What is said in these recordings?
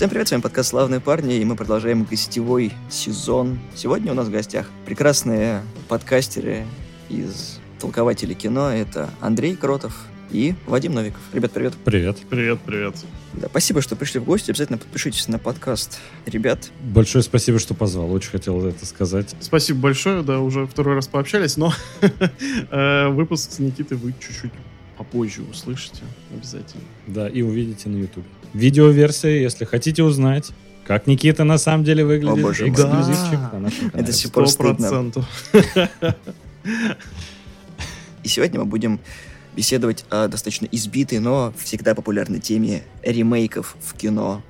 Всем привет, с вами подкаст «Славные парни», и мы продолжаем гостевой сезон. Сегодня у нас в гостях прекрасные подкастеры из толкователей кино. Это Андрей Кротов и Вадим Новиков. Ребят, привет. Привет. Привет, привет. Да, спасибо, что пришли в гости. Обязательно подпишитесь на подкаст. Ребят. Большое спасибо, что позвал. Очень хотел это сказать. Спасибо большое. Да, уже второй раз пообщались, но э, выпуск с Никитой вы чуть-чуть попозже услышите обязательно. Да, и увидите на YouTube. Видеоверсия, если хотите узнать, как Никита на самом деле выглядит. О, боже Эксклюзивчик да. на нашем канале. Это супер стыдно. И сегодня мы будем беседовать о достаточно избитой, но всегда популярной теме ремейков в кино.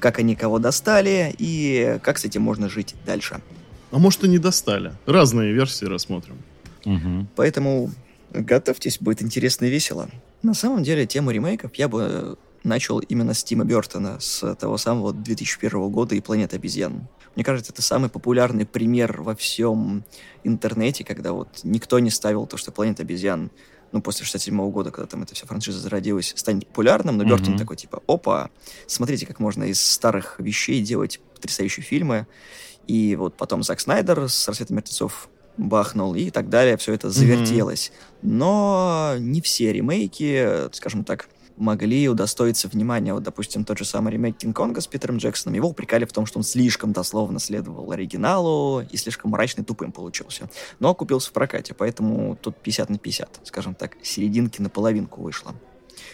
Как они кого достали и как с этим можно жить дальше. А может и не достали. Разные версии рассмотрим. Угу. Поэтому готовьтесь, будет интересно и весело. На самом деле, тему ремейков я бы начал именно с Тима Бертона, с того самого 2001 года и «Планета обезьян». Мне кажется, это самый популярный пример во всем интернете, когда вот никто не ставил то, что «Планета обезьян» ну, после 67 года, когда там эта вся франшиза зародилась, станет популярным, но Бертон mm-hmm. такой, типа, опа, смотрите, как можно из старых вещей делать потрясающие фильмы. И вот потом Зак Снайдер с «Рассветом мертвецов» бахнул и так далее, все это завертелось. Mm-hmm. Но не все ремейки, скажем так, могли удостоиться внимания. Вот, допустим, тот же самый ремейк Кинг-Конга с Питером Джексоном. Его упрекали в том, что он слишком дословно следовал оригиналу и слишком мрачный тупым получился. Но купился в прокате, поэтому тут 50 на 50, скажем так, серединки на половинку вышло.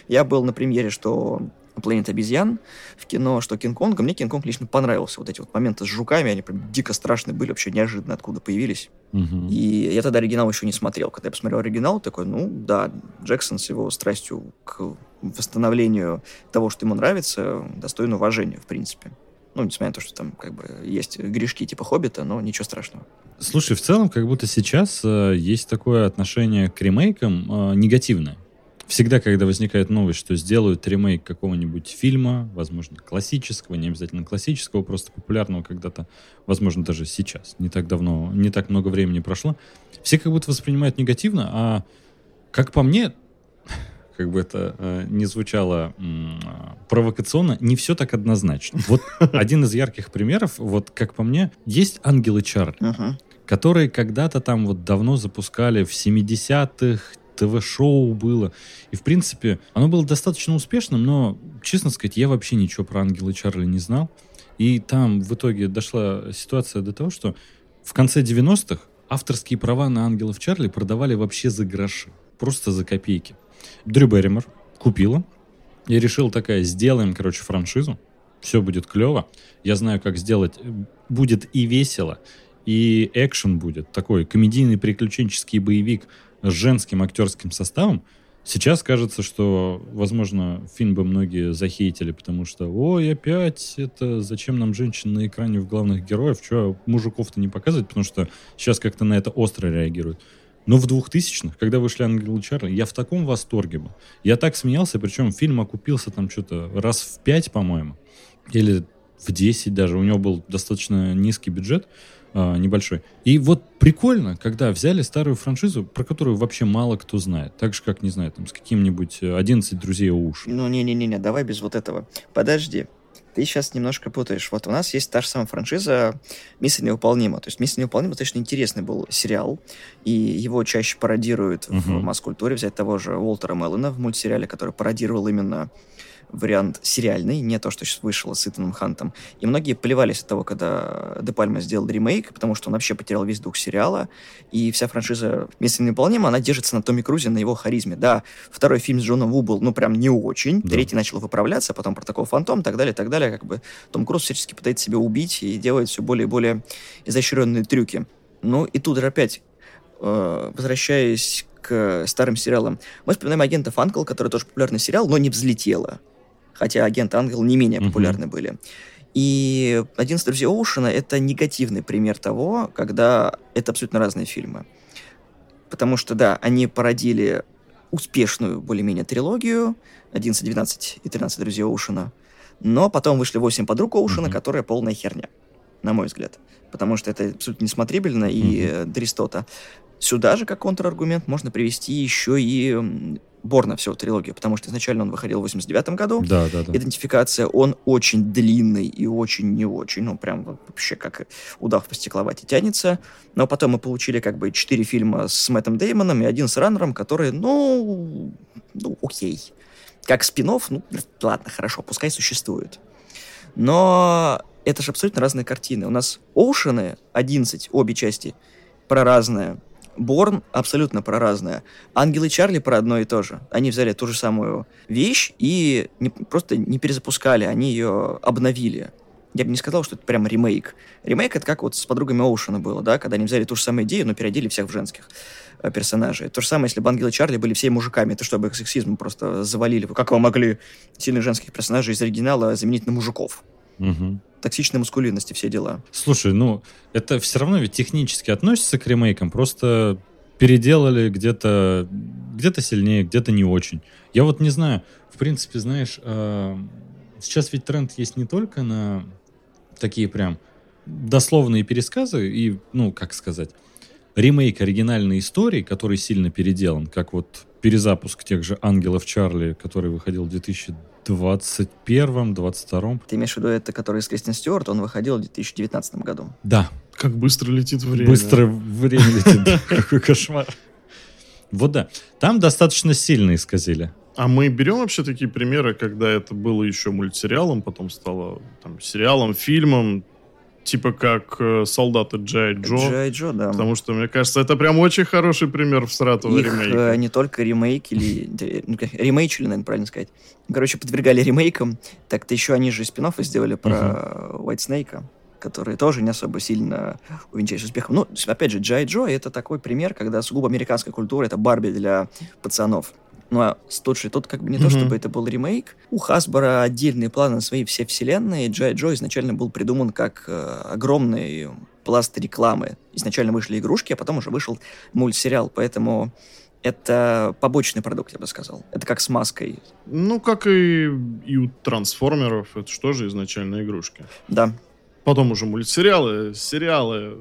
Я был на премьере, что Планета обезьян в кино, что Кинг-Конга. Мне Кинг-Конг лично понравился. Вот эти вот моменты с жуками, они прям дико страшные были, вообще неожиданно откуда появились. Угу. И я тогда оригинал еще не смотрел. Когда я посмотрел оригинал, такой, ну да, Джексон с его страстью к восстановлению того, что ему нравится, достоин уважения, в принципе. Ну, несмотря на то, что там как бы есть грешки типа Хоббита, но ничего страшного. Слушай, в целом, как будто сейчас э, есть такое отношение к ремейкам э, негативное. Всегда, когда возникает новость, что сделают ремейк какого-нибудь фильма, возможно, классического, не обязательно классического, просто популярного когда-то, возможно, даже сейчас, не так давно, не так много времени прошло, все как будто воспринимают негативно, а как по мне, как бы это э, не звучало м, провокационно, не все так однозначно. Вот один из ярких примеров, вот как по мне, есть «Ангелы Чарли», uh-huh. которые когда-то там вот давно запускали в 70-х, ТВ-шоу было. И, в принципе, оно было достаточно успешным, но, честно сказать, я вообще ничего про Ангела Чарли не знал. И там в итоге дошла ситуация до того, что в конце 90-х авторские права на Ангелов Чарли продавали вообще за гроши. Просто за копейки. Дрю Берримор купила. Я решил такая, сделаем, короче, франшизу. Все будет клево. Я знаю, как сделать. Будет и весело, и экшен будет. Такой комедийный приключенческий боевик – с женским актерским составом, Сейчас кажется, что, возможно, фильм бы многие захейтили, потому что, ой, опять, это зачем нам женщин на экране в главных героев, что мужиков-то не показывать, потому что сейчас как-то на это остро реагируют. Но в 2000-х, когда вышли «Ангелы Чарли», я в таком восторге был. Я так смеялся, причем фильм окупился там что-то раз в пять, по-моему, или в 10 даже. У него был достаточно низкий бюджет, а, небольшой. И вот прикольно, когда взяли старую франшизу, про которую вообще мало кто знает. Так же, как, не знаю, там, с каким-нибудь 11 друзей Оуши. Ну, не-не-не, давай без вот этого. Подожди. Ты сейчас немножко путаешь. Вот у нас есть та же самая франшиза «Миссия невыполнима». То есть «Миссия невыполнима» достаточно интересный был сериал, и его чаще пародируют uh-huh. в масс-культуре. Взять того же Уолтера Меллона в мультсериале, который пародировал именно вариант сериальный, не то, что сейчас вышло с Итаном Хантом. И многие плевались от того, когда Де Пальма сделал ремейк, потому что он вообще потерял весь дух сериала, и вся франшиза «Место невыполнима», она держится на Томми Крузе, на его харизме. Да, второй фильм с Джоном Ву был, ну, прям не очень, да. третий начал выправляться, потом «Протокол Фантом», и так далее, и так далее. Как бы Том Круз всячески пытается себя убить и делает все более и более изощренные трюки. Ну, и тут же опять, э, возвращаясь к старым сериалам, мы вспоминаем агента Фанкл, который тоже популярный сериал, но не взлетела хотя агент Ангел не менее популярны mm-hmm. были. И «Один из друзей Оушена» — это негативный пример того, когда это абсолютно разные фильмы. Потому что, да, они породили успешную более-менее трилогию «11, 12 и 13 друзей Оушена», но потом вышли «8 подруг Оушена», mm-hmm. которая полная херня, на мой взгляд. Потому что это абсолютно несмотрибельно, mm-hmm. и Дристота сюда же, как контраргумент, можно привести еще и Борна всего трилогию, потому что изначально он выходил в 89 году. Да, да, да. Идентификация, он очень длинный и очень не очень, ну, прям вообще как удав по стекловате тянется. Но потом мы получили как бы четыре фильма с Мэттом Деймоном и один с Раннером, которые, ну, ну, окей. Как спин ну, ладно, хорошо, пускай существует. Но это же абсолютно разные картины. У нас Оушены 11, обе части, про разное. Борн абсолютно про разное. Ангелы Чарли про одно и то же. Они взяли ту же самую вещь и не, просто не перезапускали, они ее обновили. Я бы не сказал, что это прям ремейк. Ремейк это как вот с подругами Оушена было, да, когда они взяли ту же самую идею, но переодели всех в женских э, персонажей. То же самое, если бы Ангелы Чарли были все мужиками, это чтобы их сексизм просто завалили. Как вы могли сильных женских персонажей из оригинала заменить на мужиков? Угу. Токсичной маскулинности, все дела. Слушай, ну, это все равно ведь технически относится к ремейкам, просто переделали где-то где-то сильнее, где-то не очень. Я вот не знаю, в принципе, знаешь, э, сейчас ведь тренд есть не только на такие прям дословные пересказы и, ну, как сказать, ремейк оригинальной истории, который сильно переделан, как вот перезапуск тех же «Ангелов Чарли», который выходил в 2021 22 Ты имеешь в виду это, который с Кристин Стюарт, он выходил в 2019 году? Да. Как быстро летит время. Быстро время летит, какой кошмар. Вот да. Там достаточно сильно исказили. А мы берем вообще такие примеры, когда это было еще мультсериалом, потом стало там, сериалом, фильмом, типа как э, солдаты Джай Джо. Джай Джо, да. Потому что, мне кажется, это прям очень хороший пример всратого Их, ремейка. Э, не только ремейк или... Ну, ремейчили, наверное, правильно сказать. Короче, подвергали ремейкам. Так-то еще они же спин сделали про uh-huh. White Snake которые тоже не особо сильно увенчались успехом. Ну, опять же, Джай Джо — это такой пример, когда сугубо американская культура — это Барби для пацанов. Ну, а тут же, тут как бы не mm-hmm. то, чтобы это был ремейк. У Хасбара отдельные планы на свои все вселенные. Джай Джо изначально был придуман как э, огромный пласт рекламы. Изначально вышли игрушки, а потом уже вышел мультсериал, поэтому это побочный продукт, я бы сказал. Это как с маской. Ну, как и, и у трансформеров, это что же изначально игрушки? Да. Потом уже мультсериалы, сериалы.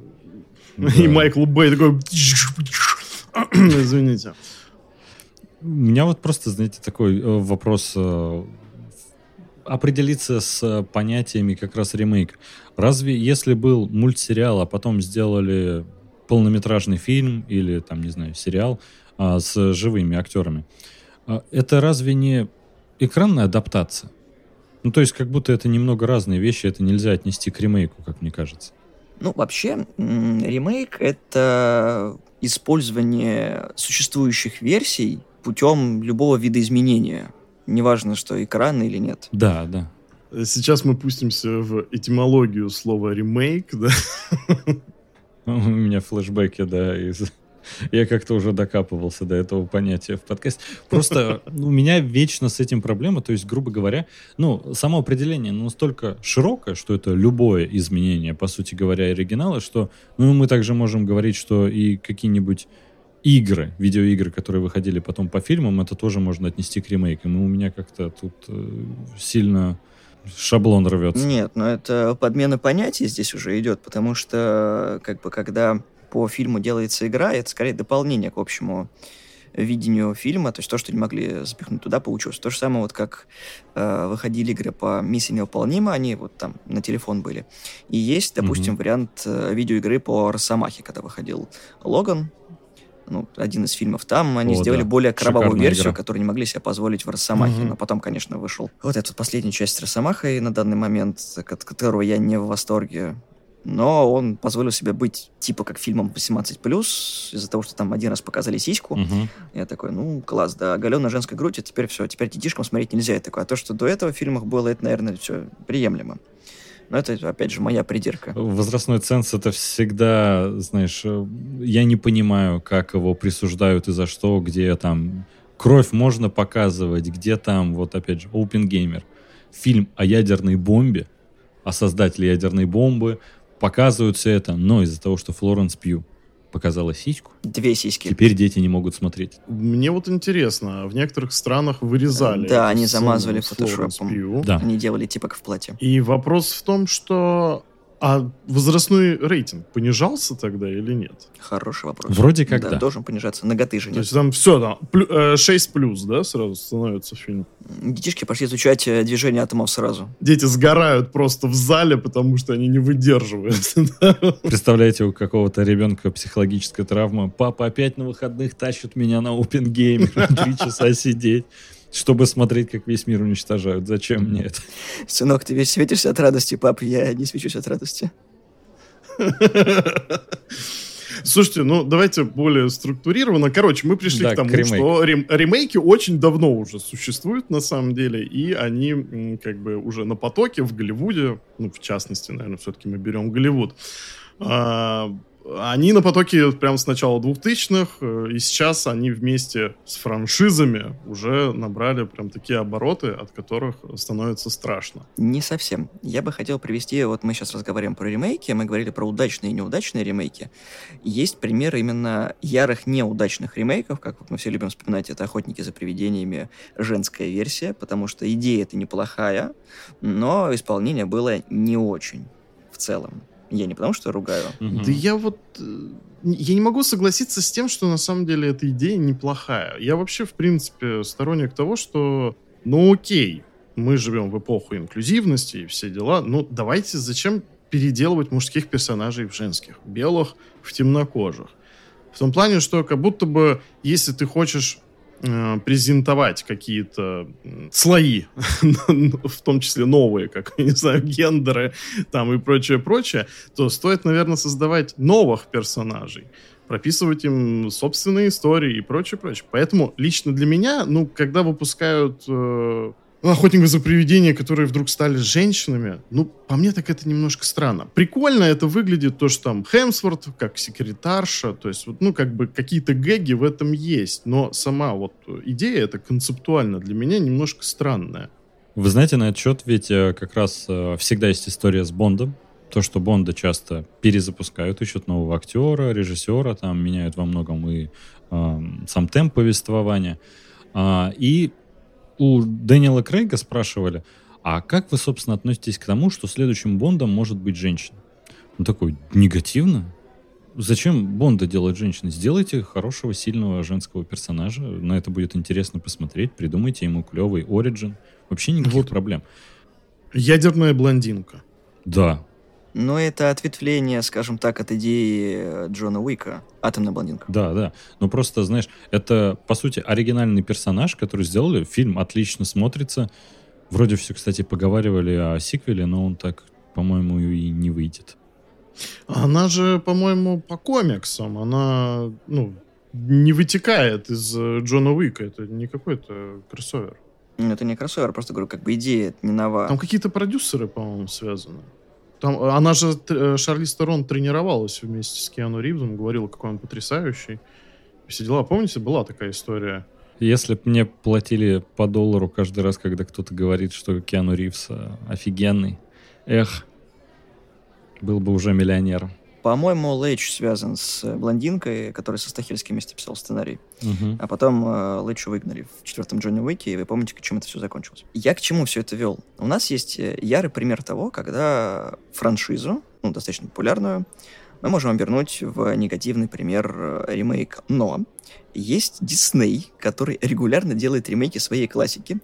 Да. И Майкл Бэй такой... Извините. У меня вот просто, знаете, такой э, вопрос э, определиться с понятиями как раз ремейк. Разве если был мультсериал, а потом сделали полнометражный фильм или там, не знаю, сериал а, с живыми актерами, а, это разве не экранная адаптация? Ну, то есть, как будто это немного разные вещи, это нельзя отнести к ремейку, как мне кажется. Ну, вообще, ремейк — это использование существующих версий путем любого вида изменения. Неважно, что экран или нет. Да, да. Сейчас мы пустимся в этимологию слова ремейк, да? У меня флешбеки, да, из я как-то уже докапывался до этого понятия в подкасте. Просто у меня вечно с этим проблема. То есть, грубо говоря, ну, само определение настолько широкое, что это любое изменение, по сути говоря, оригинала, что ну, мы также можем говорить, что и какие-нибудь игры, видеоигры, которые выходили потом по фильмам, это тоже можно отнести к ремейкам. И у меня как-то тут э, сильно шаблон рвется. Нет, но это подмена понятий здесь уже идет, потому что как бы когда по фильму делается игра, это скорее дополнение к общему видению фильма, то есть то, что не могли запихнуть туда, получилось. То же самое, вот как э, выходили игры по «Миссии невыполнима», они вот там на телефон были. И есть, допустим, mm-hmm. вариант э, видеоигры по «Росомахе», когда выходил «Логан», ну, один из фильмов. Там они О, сделали да. более кровавую Шикарная версию, игра. которую не могли себе позволить в Росомахе. Угу. Но потом, конечно, вышел вот эта последняя часть Росомаха, и на данный момент, от которого я не в восторге. Но он позволил себе быть типа как фильмом 18+, из-за того, что там один раз показали сиську. Угу. Я такой, ну, класс, да, оголенная женская грудь, и теперь все, теперь детишкам смотреть нельзя. Я такой, а то, что до этого в фильмах было, это, наверное, все приемлемо. Но это, опять же, моя придирка. Возрастной ценз — это всегда, знаешь, э, я не понимаю, как его присуждают и за что, где там кровь можно показывать, где там, вот опять же, Open Gamer. Фильм о ядерной бомбе, о создателе ядерной бомбы, показывают все это, но из-за того, что Флоренс Пью показала сиську. Две сиськи. Теперь дети не могут смотреть. Мне вот интересно, в некоторых странах вырезали. Да, они замазывали фотошопом. Да. Они делали типа как в платье. И вопрос в том, что А возрастной рейтинг понижался тогда или нет? Хороший вопрос. Вроде как да. должен понижаться. Ноготы же То нет. есть там все, там, плю- э, 6 плюс, да, сразу становится фильм? Детишки пошли изучать э, движение атомов сразу. Дети сгорают просто в зале, потому что они не выдерживают. Представляете, у какого-то ребенка психологическая травма. Папа опять на выходных тащит меня на Open Game. Три часа сидеть, чтобы смотреть, как весь мир уничтожают. Зачем мне это? Сынок, ты весь светишься от радости, пап, я не свечусь от радости. Слушайте, ну давайте более структурированно. Короче, мы пришли Да, к тому, к ремейку. что рем- ремейки очень давно уже существуют на самом деле, и они как бы уже на потоке в Голливуде, ну в частности, наверное, все-таки мы берем Голливуд. А, они на потоке прямо с начала 2000-х, э, и сейчас они вместе с франшизами уже набрали прям такие обороты, от которых становится страшно. Не совсем. Я бы хотел привести, вот мы сейчас разговариваем про ремейки, мы говорили про удачные и неудачные ремейки. Есть примеры именно ярых неудачных ремейков, как вот мы все любим вспоминать, это «Охотники за привидениями», женская версия, потому что идея это неплохая, но исполнение было не очень в целом. Я не потому что ругаю. Да я вот... э, Я не могу согласиться с тем, что на самом деле эта идея неплохая. Я вообще, в принципе, сторонник того, что, ну окей, мы живем в эпоху инклюзивности и все дела, ну давайте зачем переделывать мужских персонажей в женских, белых в темнокожих. В том плане, что как будто бы, если ты хочешь э, презентовать какие-то слои, в том числе новые, как, не знаю, гендеры там и прочее-прочее, то стоит, наверное, создавать новых персонажей, прописывать им собственные истории и прочее, прочее. Поэтому лично для меня, ну, когда выпускают э, охотников за привидения, которые вдруг стали женщинами, ну, по мне так это немножко странно. Прикольно это выглядит, то, что там Хемсворт, как секретарша, то есть, вот, ну, как бы какие-то гэги в этом есть, но сама вот идея, это концептуально для меня немножко странная. Вы знаете, на этот счет ведь э, как раз э, всегда есть история с Бондом. То, что Бонда часто перезапускают, ищут нового актера, режиссера, там меняют во многом и эм, сам темп повествования. А, и у Дэниела Крейга спрашивали, а как вы, собственно, относитесь к тому, что следующим Бондом может быть женщина? Он такой, негативно? Зачем Бонда делать женщиной? Сделайте хорошего, сильного женского персонажа. На это будет интересно посмотреть. Придумайте ему клевый оригин. Вообще никаких Вот. проблем. Ядерная блондинка. Да, Но это ответвление, скажем так, от идеи э, Джона Уика, атомная блондинка. да, да. Но просто, знаешь, это, по сути, оригинальный персонаж, который сделали. Фильм отлично смотрится. Вроде все, кстати, поговаривали о сиквеле, но он так, по-моему, и не выйдет. Она же, по-моему, по комиксам, она, ну, не вытекает из э, Джона Уика, это не какой-то кроссовер. Ну, Это не кроссовер, просто говорю, как бы идея это не нова. Там какие-то продюсеры, по-моему, связаны. Там, э, она же, э, Шарлиз Терон тренировалась вместе с Киану Ривзом, говорила, какой он потрясающий. Все дела. Помните, была такая история? Если бы мне платили по доллару каждый раз, когда кто-то говорит, что Киану Ривз э, офигенный, эх, был бы уже миллионером. По-моему, Лэйч связан с э, блондинкой, которая со Стахельским вместе писал сценарий. Мгм. А потом э, Лэйчу выгнали в четвертом Джонни Уике, и вы помните, к чему это все закончилось. Я к чему все это вел? У нас есть э, ярый пример того, когда франшизу, ну, достаточно популярную, мы можем обернуть в негативный пример э, ремейк. Но есть Дисней, который регулярно делает ремейки своей классики,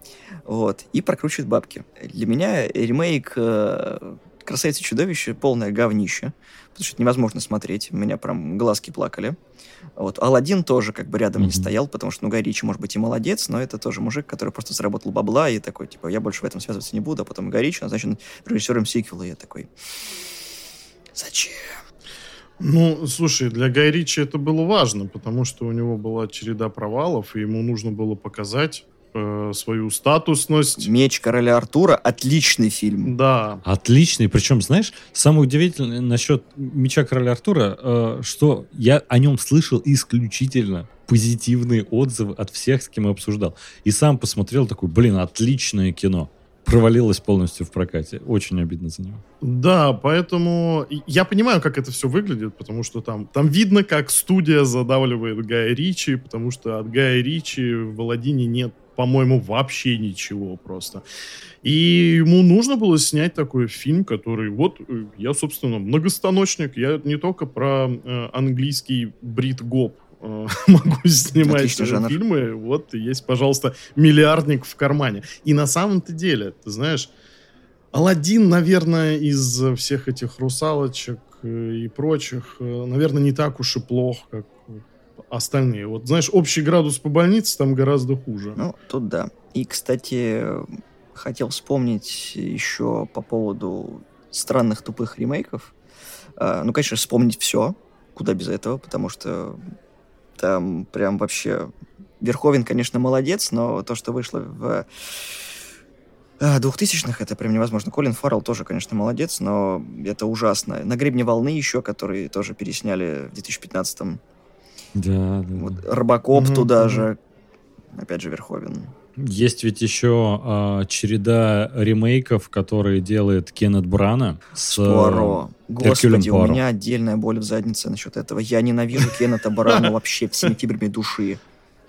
вот, и прокручивает бабки. Для меня ремейк «Красавица и чудовище» полное говнище, потому что это невозможно смотреть, у меня прям глазки плакали. Вот. Алладин тоже как бы рядом не Мгм. стоял, потому что, ну, Гай Ричи, может быть, и молодец, но это тоже мужик, который просто заработал бабла и такой, типа, я больше в этом связываться не буду, а потом Гай Ричи назначен режиссером сиквела, и я такой, зачем? Ну, слушай, для Гая Ричи это было важно, потому что у него была череда провалов, и ему нужно было показать э, свою статусность. Меч короля Артура отличный фильм. Да. Отличный. Причем, знаешь, самое удивительное насчет меча короля Артура, э, что я о нем слышал исключительно позитивные отзывы от всех, с кем я обсуждал. И сам посмотрел такой, блин, отличное кино. Провалилось полностью в прокате. Очень обидно за него. Да, поэтому я понимаю, как это все выглядит, потому что там, там видно, как студия задавливает Гая Ричи, потому что от Гая Ричи в Аладдине нет по-моему, вообще ничего просто. И ему нужно было снять такой фильм, который... Вот э, я, собственно, многостаночник. Я не только про э, английский брит гоп э, могу снимать фильмы. Вот есть, пожалуйста, миллиардник в кармане. И на самом-то деле, ты знаешь, Алладин, наверное, из всех этих русалочек и прочих, э, наверное, не так уж и плох, как остальные. Вот, знаешь, общий градус по больнице там гораздо хуже. Ну, тут да. И, кстати, хотел вспомнить еще по поводу странных тупых ремейков. А, ну, конечно, вспомнить все, куда без этого, потому что там прям вообще... Верховен, конечно, молодец, но то, что вышло в а, двухтысячных, это прям невозможно. Колин Фаррелл тоже, конечно, молодец, но это ужасно. На гребне волны еще, которые тоже пересняли в 2015-м. Да, да. Вот, Робокоп угу, туда угу. же. Опять же, Верховен. Есть ведь еще э, череда ремейков, которые делает Кеннет Брана с Пуаро. Господи, у меня отдельная боль в заднице насчет этого. Я ненавижу Кеннета Брана вообще всеми фибрами души.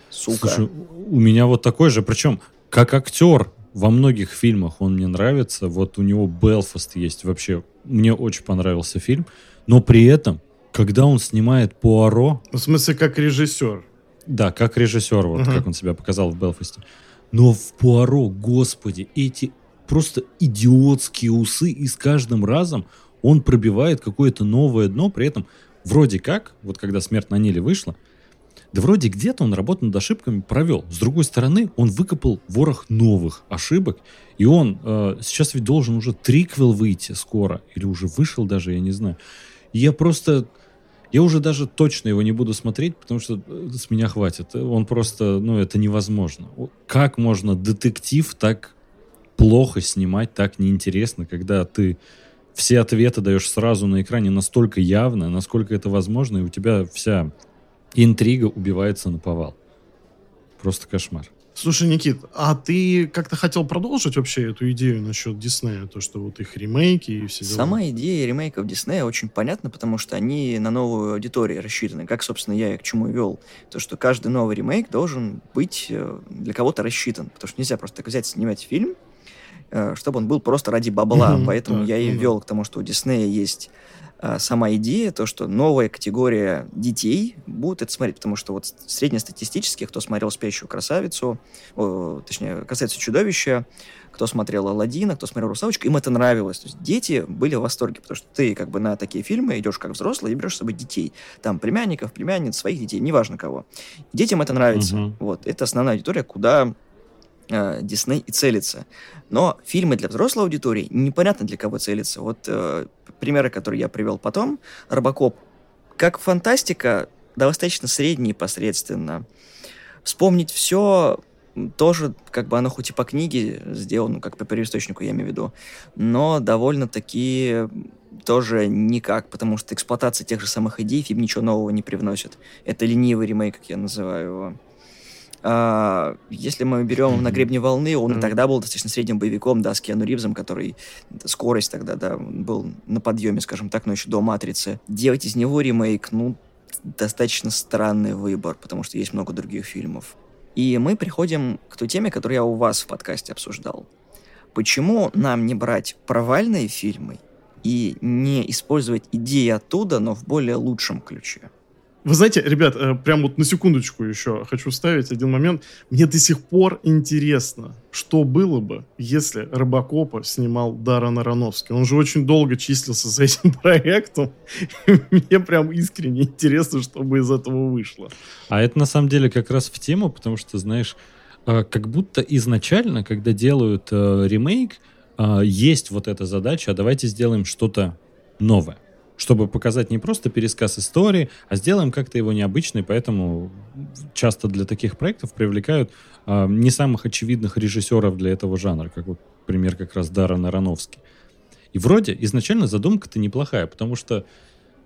Сука. Слушай, у меня вот такой же, причем как актер во многих фильмах он мне нравится. Вот у него Белфаст есть вообще. Мне очень понравился фильм. Но при этом, когда он снимает Пуаро... В смысле, как режиссер? Да, как режиссер, вот uh-huh. как он себя показал в Белфасте. Но в Пуаро, господи, эти просто идиотские усы, и с каждым разом он пробивает какое-то новое дно, при этом вроде как, вот когда «Смерть на Ниле» вышла, да вроде где-то он работу над ошибками провел. С другой стороны, он выкопал ворох новых ошибок, и он э, сейчас ведь должен уже триквел выйти скоро, или уже вышел даже, я не знаю. И я просто я уже даже точно его не буду смотреть, потому что э, с меня хватит. Он просто, ну, это невозможно. Как можно детектив так плохо снимать, так неинтересно, когда ты все ответы даешь сразу на экране настолько явно, насколько это возможно, и у тебя вся интрига убивается на повал. Просто кошмар. Слушай, Никит, а ты как-то хотел продолжить вообще эту идею насчет Диснея, то, что вот их ремейки и все дела? Сама идея ремейков Диснея очень понятна, потому что они на новую аудиторию рассчитаны. Как, собственно, я и к чему вел. То, что каждый новый ремейк должен быть э, для кого-то рассчитан. Потому что нельзя просто так взять, снимать фильм, чтобы он был просто ради бабла. Mm-hmm, Поэтому да, я и ну, вел к тому, что у Диснея есть а, сама идея, то, что новая категория детей будут это смотреть, потому что вот среднестатистически, кто смотрел «Спящую красавицу», о, точнее, касается чудовища, кто смотрел «Аладдина», кто смотрел «Русалочку», им это нравилось. То есть дети были в восторге, потому что ты как бы на такие фильмы идешь как взрослый и берешь с собой детей. Там племянников, племянниц, своих детей, неважно кого. Детям это нравится. Угу. Вот. Это основная аудитория, куда э, Дисней и целится. Но фильмы для взрослой аудитории непонятно для кого целится. Вот э, примеры, которые я привел потом. Робокоп. Как фантастика, достаточно средний посредственно. Вспомнить все тоже, как бы оно хоть и по книге сделано, как по первоисточнику, я имею в виду, но довольно-таки тоже никак, потому что эксплуатация тех же самых идей фильм ничего нового не привносит. Это ленивый ремейк, как я называю его. А, если мы берем «На гребне волны», он mm-hmm. тогда был достаточно средним боевиком, да, с Киану Ривзом, который... Скорость тогда, да, был на подъеме, скажем так, но еще до «Матрицы». Делать из него ремейк, ну, достаточно странный выбор, потому что есть много других фильмов. И мы приходим к той теме, которую я у вас в подкасте обсуждал. Почему нам не брать провальные фильмы и не использовать идеи оттуда, но в более лучшем ключе? Вы знаете, ребят, э, прям вот на секундочку еще хочу вставить один момент. Мне до сих пор интересно, что было бы, если Робокопа снимал Даррен Аронофский. Он же очень долго числился за этим проектом. Мне прям искренне интересно, что бы из этого вышло. А это на самом деле как раз в тему, потому что, знаешь, э, как будто изначально, когда делают э, ремейк, есть вот эта задача, а давайте сделаем что-то новое чтобы показать не просто пересказ истории, а сделаем как-то его необычный, поэтому часто для таких проектов привлекают э, не самых очевидных режиссеров для этого жанра, как вот пример как раз Даррен Аронофский. И вроде изначально задумка-то неплохая, потому что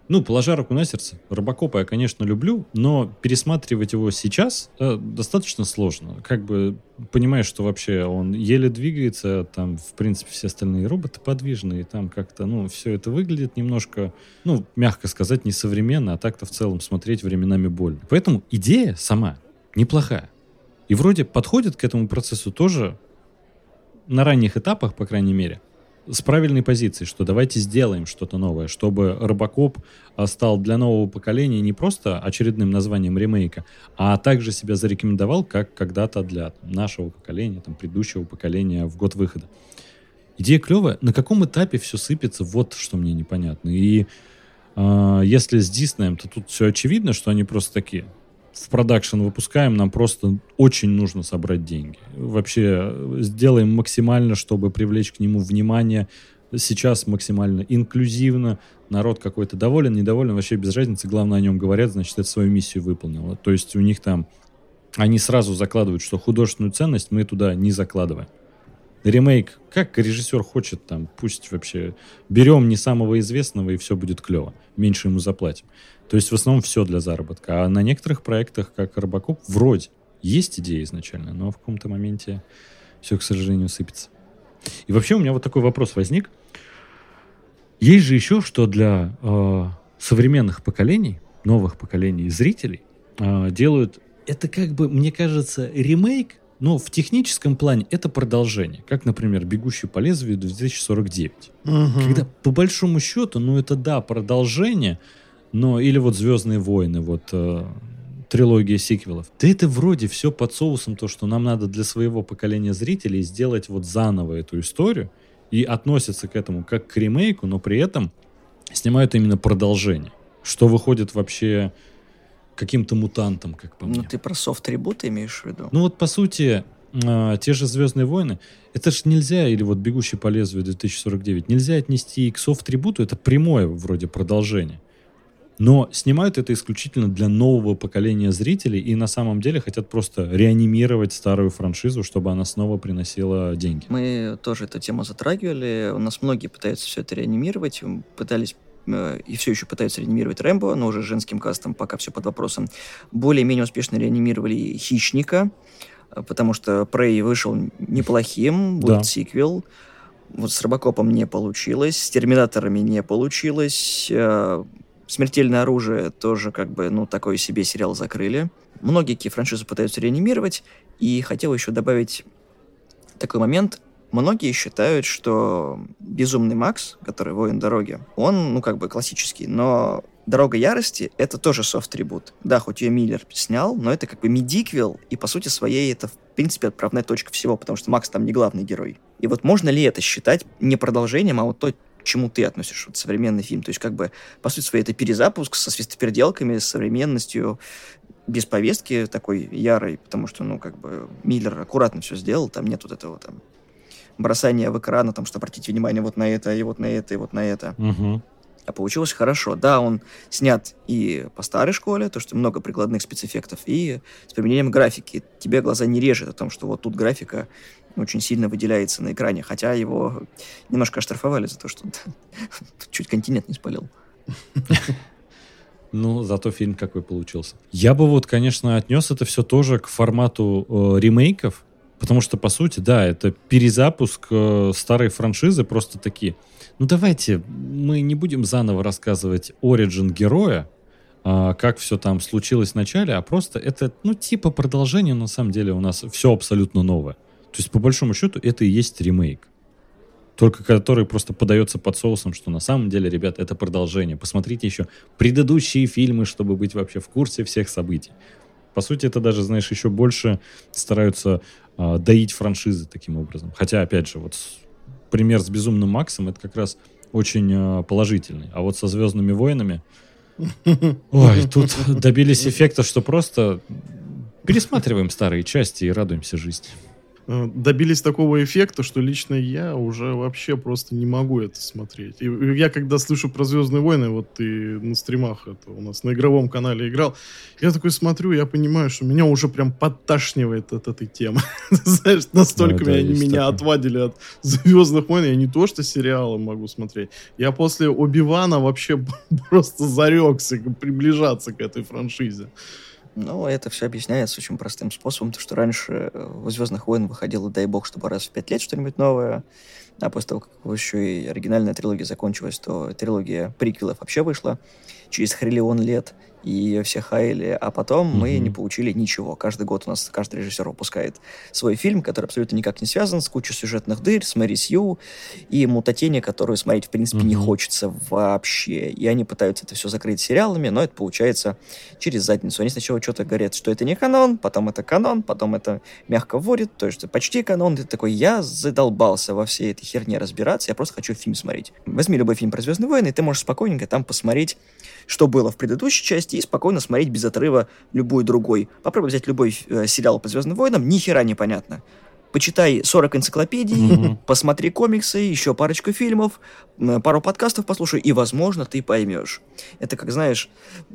ну, положа руку на сердце, Робокопа я, конечно, люблю, но пересматривать его сейчас э, достаточно сложно. Как бы понимаешь, что вообще он еле двигается, там, в принципе, все остальные роботы подвижные, там как-то, ну, все это выглядит немножко, ну, мягко сказать, несовременно, а так-то в целом смотреть временами больно. Поэтому идея сама неплохая. И вроде подходит к этому процессу тоже на ранних этапах, по крайней мере, с правильной позиции, что давайте сделаем что-то новое, чтобы Робокоп а, стал для нового поколения не просто очередным названием ремейка, а также себя зарекомендовал как когда-то для нашего поколения, там, предыдущего поколения в год выхода. Идея клевая. На каком этапе все сыпется, вот что мне непонятно. И э, если с Диснеем, то тут все очевидно, что они просто такие, в продакшн выпускаем, нам просто очень нужно собрать деньги. Вообще сделаем максимально, чтобы привлечь к нему внимание. Сейчас максимально инклюзивно. Народ какой-то доволен, недоволен, вообще без разницы. Главное, о нем говорят, значит, это свою миссию выполнило. То есть у них там... Они сразу закладывают, что художественную ценность мы туда не закладываем. Ремейк, как режиссер хочет, там, пусть вообще берем не самого известного, и все будет клево. Меньше ему заплатим. То есть в основном все для заработка. А на некоторых проектах, как Робокоп, вроде есть идея изначально, но в каком-то моменте все, к сожалению, сыпется. И вообще у меня вот такой вопрос возник. Есть же еще, что для э, современных поколений, новых поколений зрителей э, делают, это как бы, мне кажется, ремейк, но в техническом плане это продолжение. Как, например, «Бегущий по лезвию» 2049. Угу. Когда, по большому счету, ну это да, продолжение, но или вот Звездные войны, вот э, трилогия сиквелов. Да это вроде все под соусом то, что нам надо для своего поколения зрителей сделать вот заново эту историю и относятся к этому как к ремейку, но при этом снимают именно продолжение. Что выходит вообще каким-то мутантом, как по ну, мне. Ну, ты про софт-трибуты имеешь в виду? Ну, вот, по сути, э, те же «Звездные войны», это ж нельзя, или вот «Бегущий по лезвию 2049», нельзя отнести к софт-трибуту, это прямое вроде продолжение. Но снимают это исключительно для нового поколения зрителей и на самом деле хотят просто реанимировать старую франшизу, чтобы она снова приносила деньги. Мы тоже эту тему затрагивали. У нас многие пытаются все это реанимировать. Пытались и все еще пытаются реанимировать Рэмбо, но уже женским кастом пока все под вопросом. Более-менее успешно реанимировали Хищника, э, потому что Прей вышел неплохим, будет да. сиквел. Вот с Робокопом не получилось, с Терминаторами не получилось, э, Смертельное оружие тоже как бы, ну, такой себе сериал закрыли. Многие франшизы пытаются реанимировать, и хотел еще добавить такой момент. Многие считают, что Безумный Макс, который воин дороги, он, ну, как бы классический, но Дорога ярости — это тоже софт-трибут. Да, хоть ее Миллер снял, но это как бы медиквел, и по сути своей это, в принципе, отправная точка всего, потому что Макс там не главный герой. И вот можно ли это считать не продолжением, а вот той чему ты относишь вот, современный фильм. То есть, как бы, по сути своей, это перезапуск со свистопеределками, с современностью, без повестки такой ярой, потому что, ну, как бы, Миллер аккуратно все сделал, там нет вот этого там бросания в экран, там, что обратите внимание вот на это, и вот на это, и вот на это. Угу. А получилось хорошо. Да, он снят и по старой школе, то, что много прикладных спецэффектов, и с применением графики. Тебе глаза не режет о том, что вот тут графика очень сильно выделяется на экране, хотя его немножко оштрафовали за то, что чуть континент не спалил. Ну, зато фильм какой получился. Я бы вот, конечно, отнес это все тоже к формату э, ремейков, потому что, по сути, да, это перезапуск э, старой франшизы, просто такие. Ну, давайте мы не будем заново рассказывать оригин героя, э, как все там случилось в начале, а просто это, ну, типа продолжение, на самом деле у нас все абсолютно новое. То есть, по большому счету, это и есть ремейк. Только который просто подается под соусом, что на самом деле, ребят, это продолжение. Посмотрите еще предыдущие фильмы, чтобы быть вообще в курсе всех событий. По сути, это даже, знаешь, еще больше стараются э, доить франшизы таким образом. Хотя, опять же, вот пример с Безумным Максом, это как раз очень э, положительный. А вот со Звездными войнами... Ой, тут добились эффекта, что просто пересматриваем старые части и радуемся жизни. Э, добились такого эффекта, что лично я уже вообще просто не могу это смотреть. И я когда слышу про Звездные войны, вот ты на стримах это у нас на игровом канале играл, я такой смотрю, я понимаю, что меня уже прям подташнивает от этой темы. Знаешь, настолько они меня отвадили от Звездных войн, я не то что сериалы могу смотреть. Я после Оби-Вана вообще просто зарекся приближаться к этой франшизе. Ну, это все объясняется очень простым способом, то что раньше в «Звездных войн» выходило, дай бог, чтобы раз в пять лет что-нибудь новое. А после того, как еще и оригинальная трилогия закончилась, то трилогия приквелов вообще вышла через хриллион лет и ее все хаяли, а потом mm-hmm. мы не получили ничего. Каждый год у нас каждый режиссер выпускает свой фильм, который абсолютно никак не связан с кучей сюжетных дыр, с Мэри Сью и мутатение, которую смотреть, в принципе, mm-hmm. не хочется вообще. И они пытаются это все закрыть сериалами, но это получается через задницу. Они сначала что-то говорят, что это не канон, потом это канон, потом это мягко вводит, то есть почти канон. Ты такой, я задолбался во всей этой херне разбираться, я просто хочу фильм смотреть. Возьми любой фильм про Звездные войны, и ты можешь спокойненько там посмотреть, что было в предыдущей части, и спокойно смотреть без отрыва любой другой. Попробуй взять любой э, сериал по Звездным войнам, ни хера непонятно почитай 40 энциклопедий, mm-hmm. посмотри комиксы, еще парочку фильмов, пару подкастов послушай, и, возможно, ты поймешь. Это, как знаешь,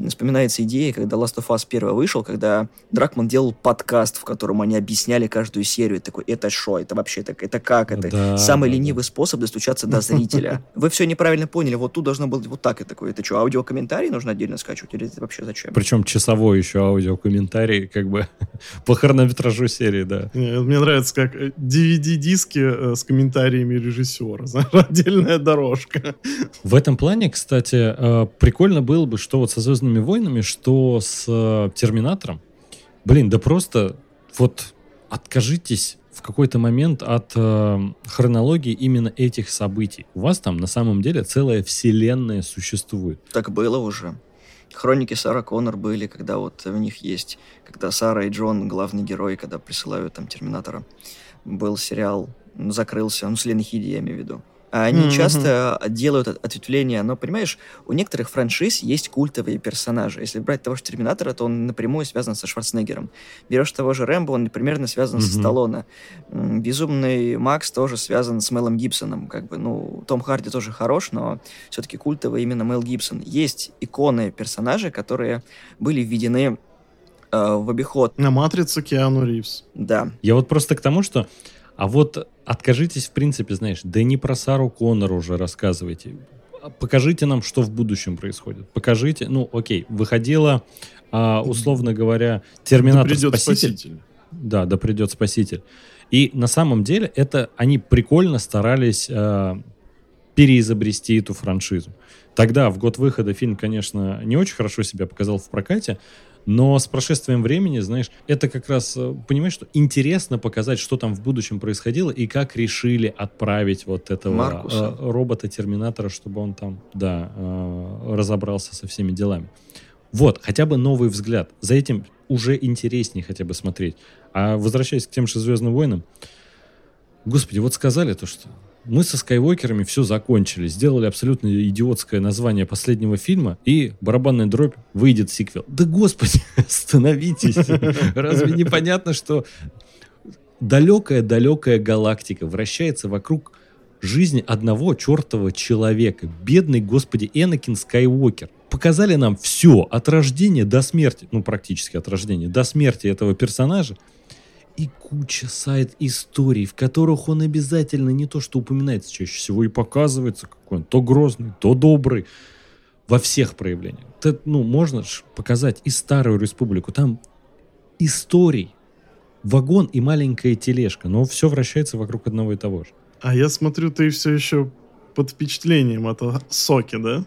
вспоминается идея, когда Last of Us 1 вышел, когда Дракман делал подкаст, в котором они объясняли каждую серию. Такой, это что? Это вообще так? Это как? Это да, самый да, ленивый да. способ достучаться до зрителя. Вы все неправильно поняли. Вот тут должно быть вот так и такое. Это что, аудиокомментарий нужно отдельно скачивать? Или это вообще зачем? Причем часовой еще аудиокомментарий, как бы по хронометражу серии, да. Мне нравится, как DVD-диски э, с комментариями режиссера. Отдельная дорожка. В этом плане, кстати, э, прикольно было бы, что вот со «Звездными войнами», что с э, «Терминатором». Блин, да просто вот откажитесь в какой-то момент от э, хронологии именно этих событий. У вас там на самом деле целая вселенная существует. Так было уже. Хроники Сара Коннор были, когда вот у них есть, когда Сара и Джон, главный герой, когда присылают там Терминатора был сериал, закрылся, ну, с Леной Хиди, я имею в виду. Они mm-hmm. часто делают ответвления, но, понимаешь, у некоторых франшиз есть культовые персонажи. Если брать того же Терминатора, то он напрямую связан со Шварценеггером. Берешь того же Рэмбо, он примерно связан mm-hmm. со Сталлоне. Безумный Макс тоже связан с Мелом Гибсоном. Как бы, ну, Том Харди тоже хорош, но все-таки культовый именно Мел Гибсон. Есть иконы персонажей, которые были введены э, в обиход. На матрицу Киану Ривз. Да. Я вот просто к тому, что... А вот откажитесь, в принципе, знаешь, да не про Сару Коннор уже рассказывайте. Покажите нам, что в будущем происходит. Покажите, ну, окей, выходила, а, условно говоря, Терминатор да придет спаситель. спаситель. Да, да придет спаситель. И на самом деле это они прикольно старались э, переизобрести эту франшизу. Тогда, в год выхода, фильм, конечно, не очень хорошо себя показал в прокате, но с прошествием времени, знаешь, это как раз, э, понимаешь, что интересно показать, что там в будущем происходило и как решили отправить вот этого э, робота-терминатора, чтобы он там, да, э, разобрался со всеми делами. Вот, хотя бы новый взгляд. За этим уже интереснее хотя бы смотреть. А возвращаясь к тем же «Звездным войнам», господи, вот сказали то, что мы со Скайуокерами все закончили, сделали абсолютно идиотское название последнего фильма, и барабанная дробь выйдет сиквел. Да господи, остановитесь! Разве непонятно, что далекая-далекая галактика вращается вокруг жизни одного чертового человека. Бедный, господи, Энакин Скайуокер. Показали нам все от рождения до смерти, ну, практически от рождения до смерти этого персонажа и куча сайт-историй, в которых он обязательно не то что упоминается чаще всего и показывается, какой он то грозный, то добрый, во всех проявлениях. Это, ну, можно же показать и Старую Республику, там историй, вагон и маленькая тележка, но все вращается вокруг одного и того же. А я смотрю, ты все еще под впечатлением от Соки, да?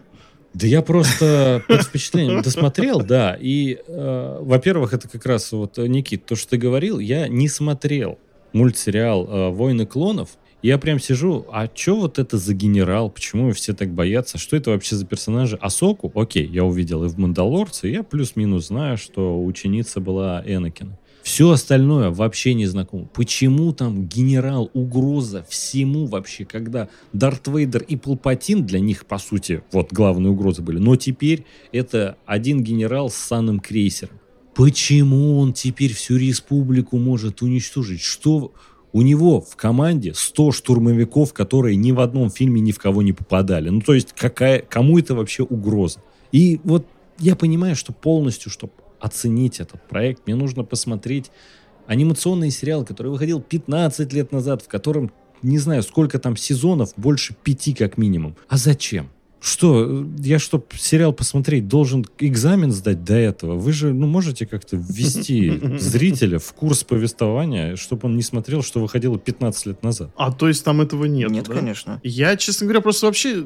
Да я просто под впечатлением досмотрел, да. И, э, во-первых, это как раз вот, Никит, то, что ты говорил, я не смотрел мультсериал э, «Войны клонов». Я прям сижу, а что вот это за генерал? Почему все так боятся? Что это вообще за персонажи? Асоку, окей, я увидел и в «Мандалорце», я плюс-минус знаю, что ученица была Энакина. Все остальное вообще не знакомо. Почему там генерал, угроза всему вообще, когда Дарт Вейдер и Палпатин для них, по сути, вот главные угрозы были. Но теперь это один генерал с санным крейсером. Почему он теперь всю республику может уничтожить? Что у него в команде 100 штурмовиков, которые ни в одном фильме ни в кого не попадали. Ну, то есть, какая, кому это вообще угроза? И вот я понимаю, что полностью, чтобы оценить этот проект, мне нужно посмотреть анимационный сериал, который выходил 15 лет назад, в котором не знаю, сколько там сезонов, больше пяти как минимум. А зачем? Что, я чтоб сериал посмотреть, должен экзамен сдать до этого? Вы же, ну, можете как-то ввести зрителя в курс повествования, чтобы он не смотрел, что выходило 15 лет назад. А то есть там этого нет, Нет, да? конечно. Я, честно говоря, просто вообще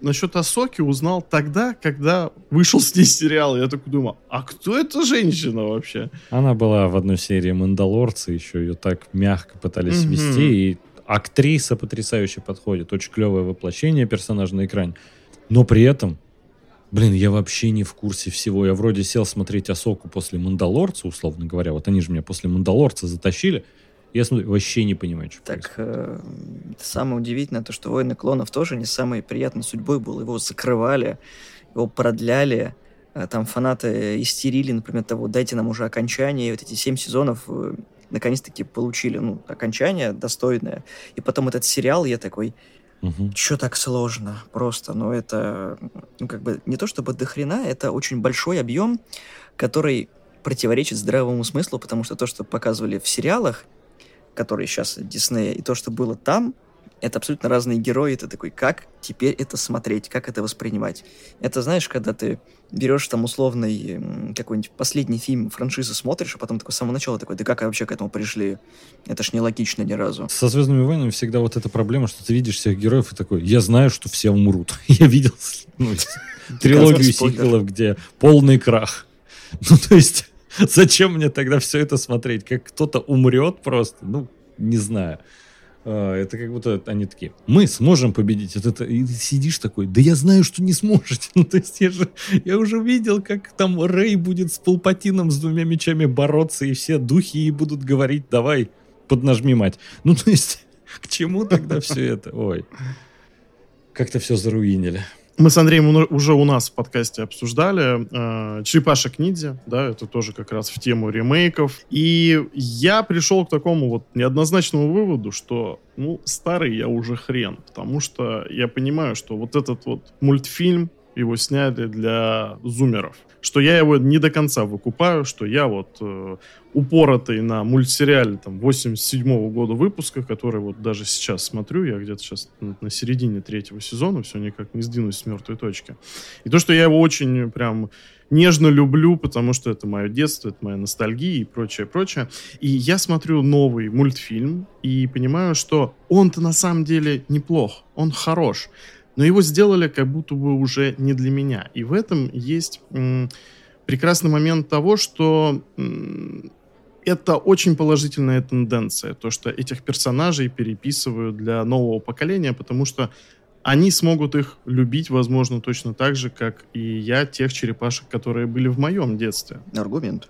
насчет Асоки узнал тогда, когда вышел с ней сериал. Я такой думаю, а кто эта женщина вообще? Она была в одной серии «Мандалорца», еще ее так мягко пытались Мгм. вести, и актриса потрясающе подходит, очень клевое воплощение персонажа на экране. Но при этом, блин, я вообще не в курсе всего. Я вроде сел смотреть Асоку после «Мандалорца», условно говоря, вот они же меня после «Мандалорца» затащили, я смотрю, вообще не понимаю, что Так, э, самое удивительное, то, что «Войны клонов» тоже не самой приятной судьбой был. Его закрывали, его продляли, э, там фанаты истерили, например, того, дайте нам уже окончание, и вот эти семь сезонов э, наконец-таки получили, ну, окончание достойное. И потом этот сериал, я такой, Мгм. Че так сложно? Просто, ну это, ну как бы не то чтобы до хрена, это очень большой объем, который противоречит здравому смыслу, потому что то, что показывали в сериалах, которые сейчас Диснея, и то, что было там, это абсолютно разные герои. Ты такой, как теперь это смотреть, как это воспринимать? Это знаешь, когда ты берешь там условный какой-нибудь последний фильм франшизы смотришь, а потом такой с самого начала такой, да как вообще к этому пришли? Это ж нелогично ни разу. Со «Звездными войнами» всегда вот эта проблема, что ты видишь всех героев и такой, я знаю, что все умрут. Я видел ну, трилогию сиквелов, где полный крах. Ну, то есть, зачем мне тогда все это смотреть? Как кто-то умрет просто? Ну, не знаю. А, Это как будто они такие, мы сможем победить. Вот это, и ты сидишь такой, да я знаю, что не сможете. Ну, то есть я же, я уже видел, как там Рэй будет с Палпатином с двумя мечами бороться, и все духи ей будут говорить, давай, поднажми, мать. Ну, то есть, к чему тогда все это? Ой, как-то все заруинили. Мы с Андреем уже у нас в подкасте обсуждали э, Черепашек Ниндзя, да, это тоже как раз в тему ремейков. И я пришел к такому вот неоднозначному выводу, что, ну, старый я уже хрен, потому что я понимаю, что вот этот вот мультфильм, его сняли для зумеров. Что я его не до конца выкупаю, что я вот э, упоротый на мультсериале там 87 года выпуска, который вот даже сейчас смотрю, я где-то сейчас на середине третьего сезона, все никак не сдвинусь с мертвой точки. И то, что я его очень прям нежно люблю, потому что это мое детство, это моя ностальгия и прочее, прочее. И я смотрю новый мультфильм и понимаю, что он-то на самом деле неплох, он хорош. Но его сделали как будто бы уже не для меня. И в этом есть прекрасный момент того, что это очень положительная тенденция, то, что этих персонажей переписывают для нового поколения, потому что они смогут их любить, возможно, точно так же, как и я, тех черепашек, которые были в моем детстве. Аргумент.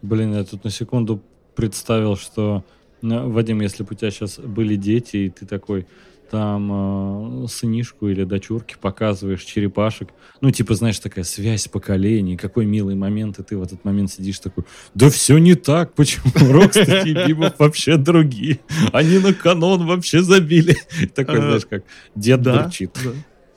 Блин, я тут на секунду представил, что, ну, Вадим, если бы у тебя сейчас были дети, и ты такой там э, сынишку или дочурке показываешь черепашек, ну, типа, знаешь, такая связь поколений, какой милый момент, и ты в этот момент сидишь такой, да все не так, почему Рокстеди и Бибоп вообще другие, они на канон вообще забили. Такой, Э, знаешь, как дед бурчит. Да.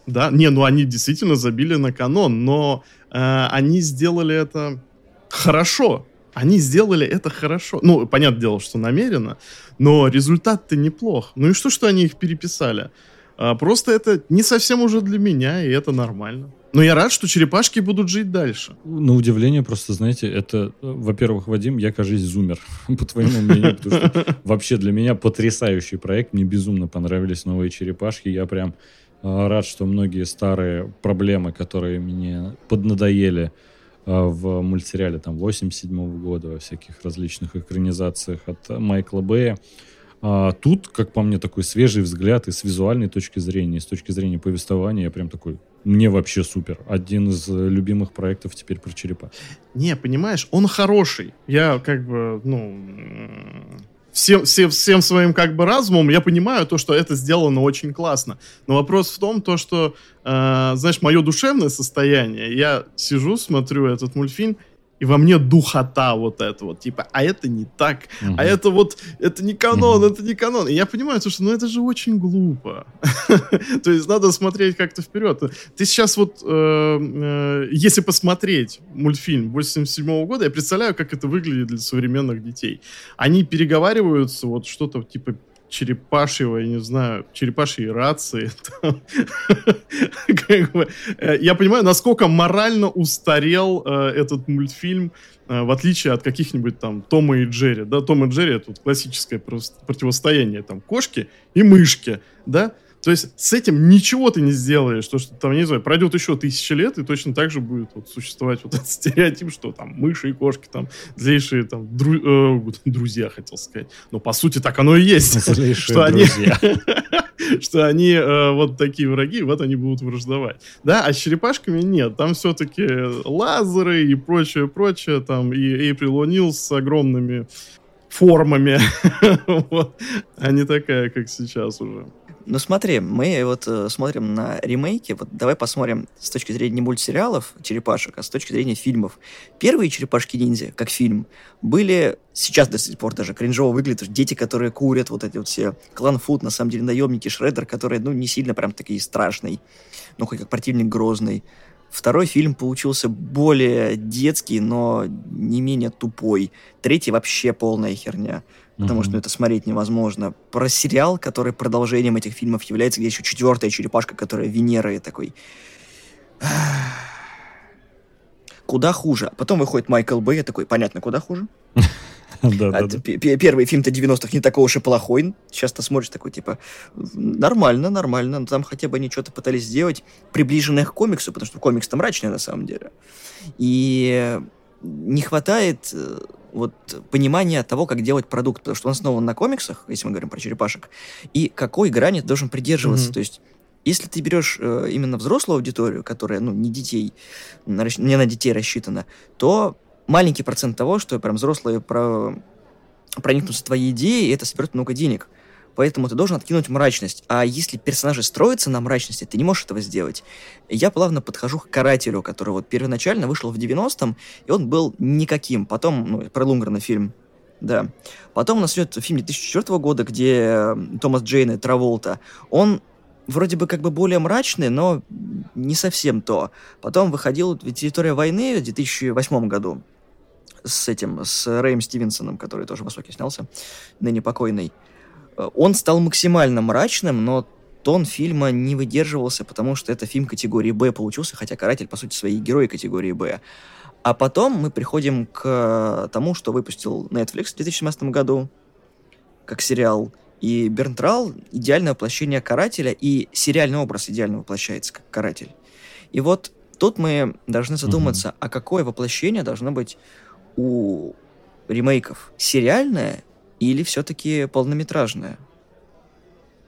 Да, не, ну они действительно забили на канон, но э, они сделали это хорошо. Они сделали это хорошо. Ну, понятное дело, что намеренно, но результат-то неплох. Ну и что, что они их переписали? А, просто это не совсем уже для меня, и это нормально. Но я рад, что черепашки будут жить дальше. На удивление, просто, знаете, это, во-первых, Вадим, я, кажись, зумер, по твоему мнению, потому что вообще для меня потрясающий проект, мне безумно понравились новые черепашки, я прям э, рад, что многие старые проблемы, которые мне поднадоели в мультсериале там 87 года, во всяких различных экранизациях от Майкла Бэя, а тут, как по мне, такой свежий взгляд и с визуальной точки зрения, и с точки зрения повествования, я прям такой, мне вообще супер. Один из э, любимых проектов теперь про черепа. Не, понимаешь, он хороший. Я как бы, ну, всем, всем, всем своим как бы разумом я понимаю то, что это сделано очень классно. Но вопрос в том, то, что, э, знаешь, мое душевное состояние, я сижу, смотрю этот мультфильм, и во мне духота вот это вот, типа, а это не так, Мгм. а это вот, это не канон, Мгм. это не канон. И я понимаю, то, что, ну, это же очень глупо. То есть надо смотреть как-то вперед. Ты сейчас вот, э, э, если посмотреть мультфильм 87 года, я представляю, как это выглядит для современных детей. Они переговариваются, вот что-то типа черепашьего, я не знаю, черепашьей рации. Э, я понимаю, насколько морально устарел э, этот мультфильм, э, в отличие от каких-нибудь там Тома и Джерри. Да, Том и Джерри это классическое противостояние там кошки и мышки, да, то есть с этим ничего ты не сделаешь, то что там, не знаю, пройдет еще тысячи лет, и точно так же будет вот, существовать вот этот стереотип, что там мыши и кошки там злейшие там дру, э, друзья, хотел сказать. Но по сути так оно и есть. что они, что они э, вот такие враги, вот они будут враждовать. Да, а с черепашками нет. Там все-таки лазеры и прочее, прочее. Там и Эйприл О'Нил с огромными формами. вот. А не такая, как сейчас уже. Ну смотри, мы вот э, смотрим на ремейки, вот давай посмотрим с точки зрения не мультсериалов черепашек, а с точки зрения фильмов. Первые черепашки-ниндзя, как фильм, были сейчас до сих пор даже кринжово выглядят. Дети, которые курят, вот эти вот все клан Фуд, на самом деле наемники, Шреддер, которые, ну, не сильно прям такие страшный, ну, хоть как противник грозный. Второй фильм получился более детский, но не менее тупой. Третий вообще полная херня потому mm-hmm. что ну, это смотреть невозможно. Про сериал, который продолжением этих фильмов является, где еще четвертая черепашка, которая Венера и такой... Куда хуже. А потом выходит Майкл Бэй, я такой, понятно, куда хуже. Да, а Первый фильм-то 90-х не такой уж и плохой. Сейчас ты смотришь такой, типа, нормально, нормально. Там хотя бы они что-то пытались сделать, приближенное к комиксу, потому что комикс-то мрачный на самом деле. И не хватает э, вот понимание того, как делать продукт, потому что он основан на комиксах, если мы говорим про черепашек, и какой грани ты должен придерживаться. Mm-hmm. То есть, если ты берешь э, именно взрослую аудиторию, которая, ну, не детей, не на детей рассчитана, то маленький процент того, что прям взрослые про проникнутся твоей идеей, это соберет много денег поэтому ты должен откинуть мрачность. А если персонажи строятся на мрачности, ты не можешь этого сделать. Я плавно подхожу к Карателю, который вот первоначально вышел в 90-м, и он был никаким. Потом, ну, про Лунгрена фильм, да. Потом у нас идет фильм 2004 года, где Томас Джейн и Траволта. Он вроде бы как бы более мрачный, но не совсем то. Потом выходил «Территория войны» в 2008 году с этим, с Рэем Стивенсоном, который тоже в «Востоке» снялся, ныне покойный. Он стал максимально мрачным, но тон фильма не выдерживался, потому что это фильм категории «Б» получился, хотя «Каратель», по сути, свои герои категории «Б». А потом мы приходим к тому, что выпустил Netflix в 2017 году, как сериал. И Бернтрал — идеальное воплощение карателя, и сериальный образ идеально воплощается как каратель. И вот тут мы должны задуматься, mm-hmm. а какое воплощение должно быть у ремейков? Сериальное или все-таки полнометражная?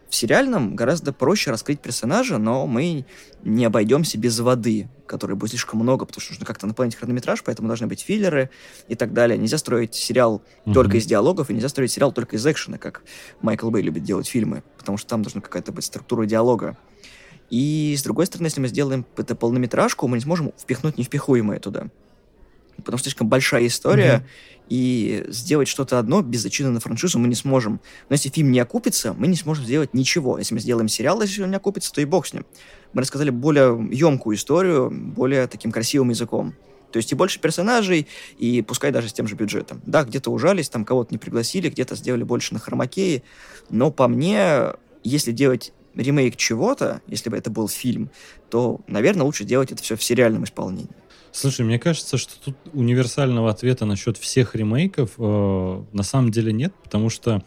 В сериальном гораздо проще раскрыть персонажа, но мы не обойдемся без воды, которой будет слишком много, потому что нужно как-то наполнить хронометраж, поэтому должны быть филлеры и так далее. Нельзя строить сериал mm-hmm. только из диалогов, и нельзя строить сериал только из экшена, как Майкл Бэй любит делать фильмы, потому что там должна какая-то быть структура диалога. И с другой стороны, если мы сделаем это полнометражку, мы не сможем впихнуть невпихуемое туда потому что слишком большая история, mm-hmm. И сделать что-то одно без зачина на франшизу мы не сможем. Но если фильм не окупится, мы не сможем сделать ничего. Если мы сделаем сериал, если он не окупится, то и бог с ним. Мы рассказали более емкую историю, более таким красивым языком. То есть и больше персонажей, и пускай даже с тем же бюджетом. Да, где-то ужались, там кого-то не пригласили, где-то сделали больше на хромакее, но по мне, если делать ремейк чего-то, если бы это был фильм, то, наверное, лучше делать это все в сериальном исполнении. Слушай, мне кажется, что тут универсального ответа насчет всех ремейков э, на самом деле нет, потому что,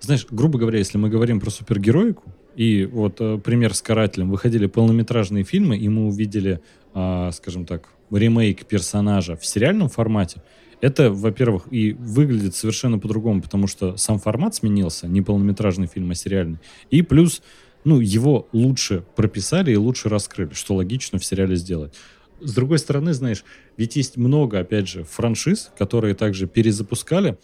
знаешь, грубо говоря, если мы говорим про супергероику, и вот э, пример с «Карателем», выходили полнометражные фильмы, и мы увидели, э, скажем так, ремейк персонажа в сериальном формате, это, во-первых, и выглядит совершенно по-другому, потому что сам формат сменился, не полнометражный фильм, а сериальный. И плюс, ну, его лучше прописали и лучше раскрыли, что логично в сериале сделать с другой стороны, знаешь, ведь есть много, опять же, франшиз, которые также перезапускали,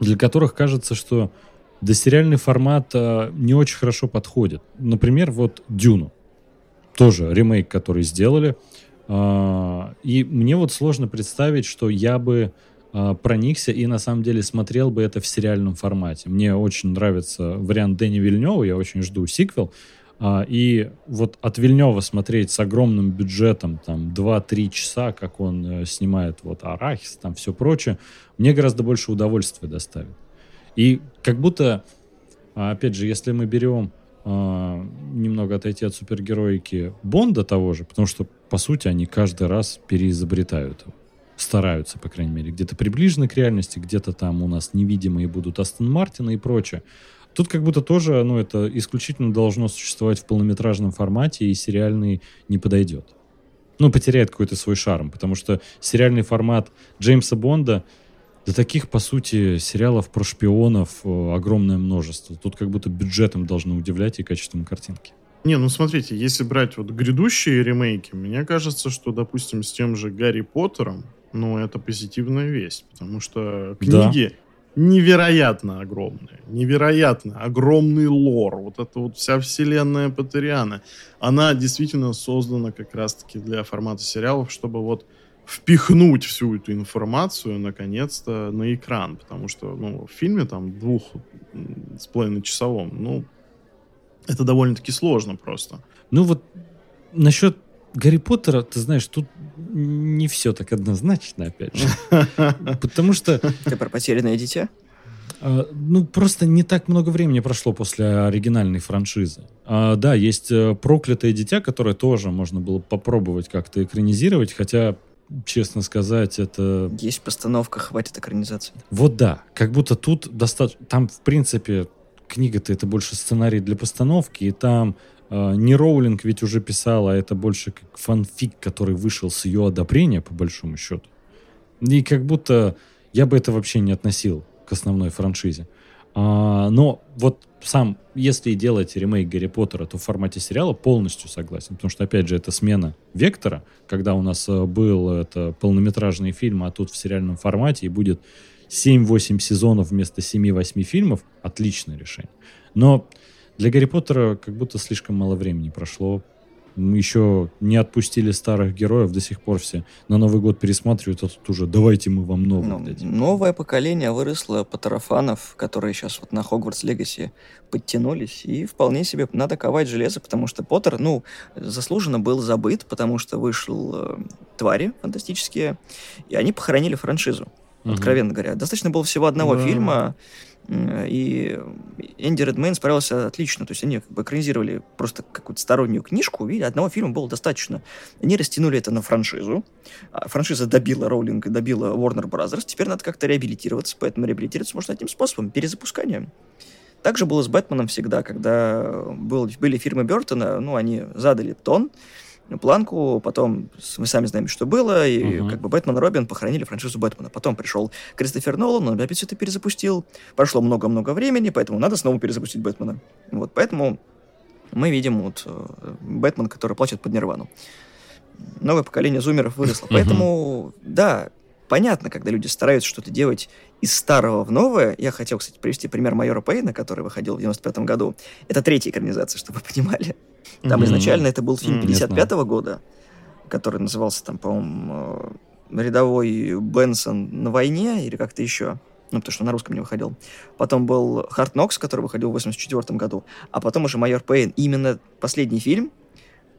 для которых кажется, что досериальный формат а, не очень хорошо подходит. Например, вот Дюну. Тоже ремейк, который сделали. А, и мне вот сложно представить, что я бы а, проникся и на самом деле смотрел бы это в сериальном формате. Мне очень нравится вариант Дэни Вильнева, я очень жду сиквел. А, и вот от Вильнева смотреть с огромным бюджетом, там, 2-3 часа, как он э, снимает вот арахис, там, все прочее, мне гораздо больше удовольствия доставит. И как будто А опять же, если мы берем а, немного отойти от супергероики Бонда того же, потому что, по сути, они каждый раз переизобретают его. Стараются, по крайней мере, где-то приближены к реальности, где-то там у нас невидимые будут Астон Мартина и прочее. Тут как будто тоже, ну, это исключительно должно существовать в полнометражном формате, и сериальный не подойдет. Ну, потеряет какой-то свой шарм, потому что сериальный формат Джеймса Бонда, да таких, по сути, сериалов про шпионов э, огромное множество. Тут как будто бюджетом должны удивлять и качеством картинки. Не, ну смотрите, если брать вот грядущие ремейки, мне кажется, что, допустим, с тем же Гарри Поттером, ну, это позитивная весть, потому что книги, да невероятно огромная, невероятно огромный лор, вот эта вот вся вселенная Патериана, она действительно создана как раз-таки для формата сериалов, чтобы вот впихнуть всю эту информацию наконец-то на экран, потому что ну, в фильме там двух с половиной часовом, ну, это довольно-таки сложно просто. Ну вот насчет Гарри Поттера, ты знаешь, тут не все так однозначно, опять же. Потому что... Ты про потерянное дитя? А, ну, просто не так много времени прошло после оригинальной франшизы. А, да, есть э, проклятое дитя, которое тоже можно было попробовать как-то экранизировать, хотя, честно сказать, это... Есть постановка, хватит экранизации. Вот да, как будто тут достаточно... Там, в принципе, книга-то это больше сценарий для постановки, и там не Роулинг ведь уже писала, а это больше как фанфик, который вышел с ее одобрения, по большому счету. И как будто я бы это вообще не относил к основной франшизе. А, но вот сам, если делать ремейк Гарри Поттера, то в формате сериала полностью согласен. Потому что, опять же, это смена вектора, когда у нас э, был это полнометражный фильм, а тут в сериальном формате и будет 7-8 сезонов вместо 7-8 фильмов. Отличное решение. Но для Гарри Поттера как будто слишком мало времени прошло. Мы еще не отпустили старых героев, до сих пор все на Новый год пересматривают, а тут уже давайте мы вам новых ну, дадим. Новое поколение выросло Поттерофанов, которые сейчас вот на Хогвартс Легаси подтянулись, и вполне себе надо ковать железо, потому что Поттер, ну, заслуженно был забыт, потому что вышел э, «Твари» фантастические, и они похоронили франшизу, угу. откровенно говоря. Достаточно было всего одного да. фильма, и Энди Редмейн справился отлично. То есть они как бы экранизировали просто какую-то стороннюю книжку, и одного фильма было достаточно. Они растянули это на франшизу. А франшиза добила Роулинг и добила Warner Bros. Теперь надо как-то реабилитироваться, поэтому реабилитироваться можно одним способом – перезапусканием. Также было с Бэтменом всегда, когда был, были фильмы Бертона, ну, они задали тон, планку, потом мы сами знаем, что было, и uh-huh. как бы Бэтмен и Робин похоронили франшизу Бэтмена. Потом пришел Кристофер Нолан, он опять все это перезапустил. Прошло много-много времени, поэтому надо снова перезапустить Бэтмена. Вот, поэтому мы видим вот э, Бэтмен, который плачет под Нирвану. Новое поколение зумеров выросло. Поэтому, да, понятно, когда люди стараются что-то делать из старого в новое. Я хотел, кстати, привести пример майора Пейна, который выходил в 95 году. Это третья экранизация, чтобы вы понимали. Там mm-hmm. изначально это был фильм 55-го года, который назывался там, по-моему, э, «Рядовой Бенсон на войне» или как-то еще. Ну, потому что на русском не выходил. Потом был «Харт Нокс», который выходил в 84 году. А потом уже «Майор Пейн». И именно последний фильм,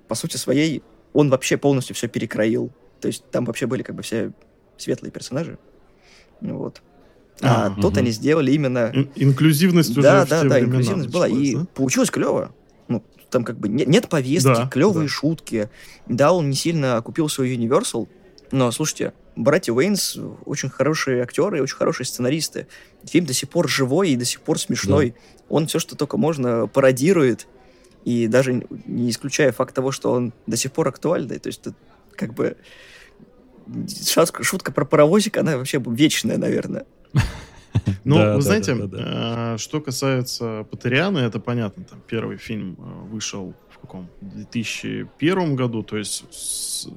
по сути своей, он вообще полностью все перекроил. То есть там вообще были как бы все светлые персонажи. Вот. А, а тут угу. они сделали именно... Ин- инклюзивность уже Да, да, да, инклюзивность была. И да? получилось клево. Ну, там как бы нет, нет повестки, да, клевые да. шутки. Да, он не сильно купил свой Universal, но, слушайте, братья Уэйнс очень хорошие актеры и очень хорошие сценаристы. Фильм до сих пор живой и до сих пор смешной. Да. Он все, что только можно, пародирует. И даже не исключая факт того, что он до сих пор актуальный. То есть, это как бы шутка, шутка про паровозик, она вообще вечная, наверное. Ну, вы знаете, э, что касается Патериана, это понятно, там первый фильм э, вышел в каком 2001 году, то есть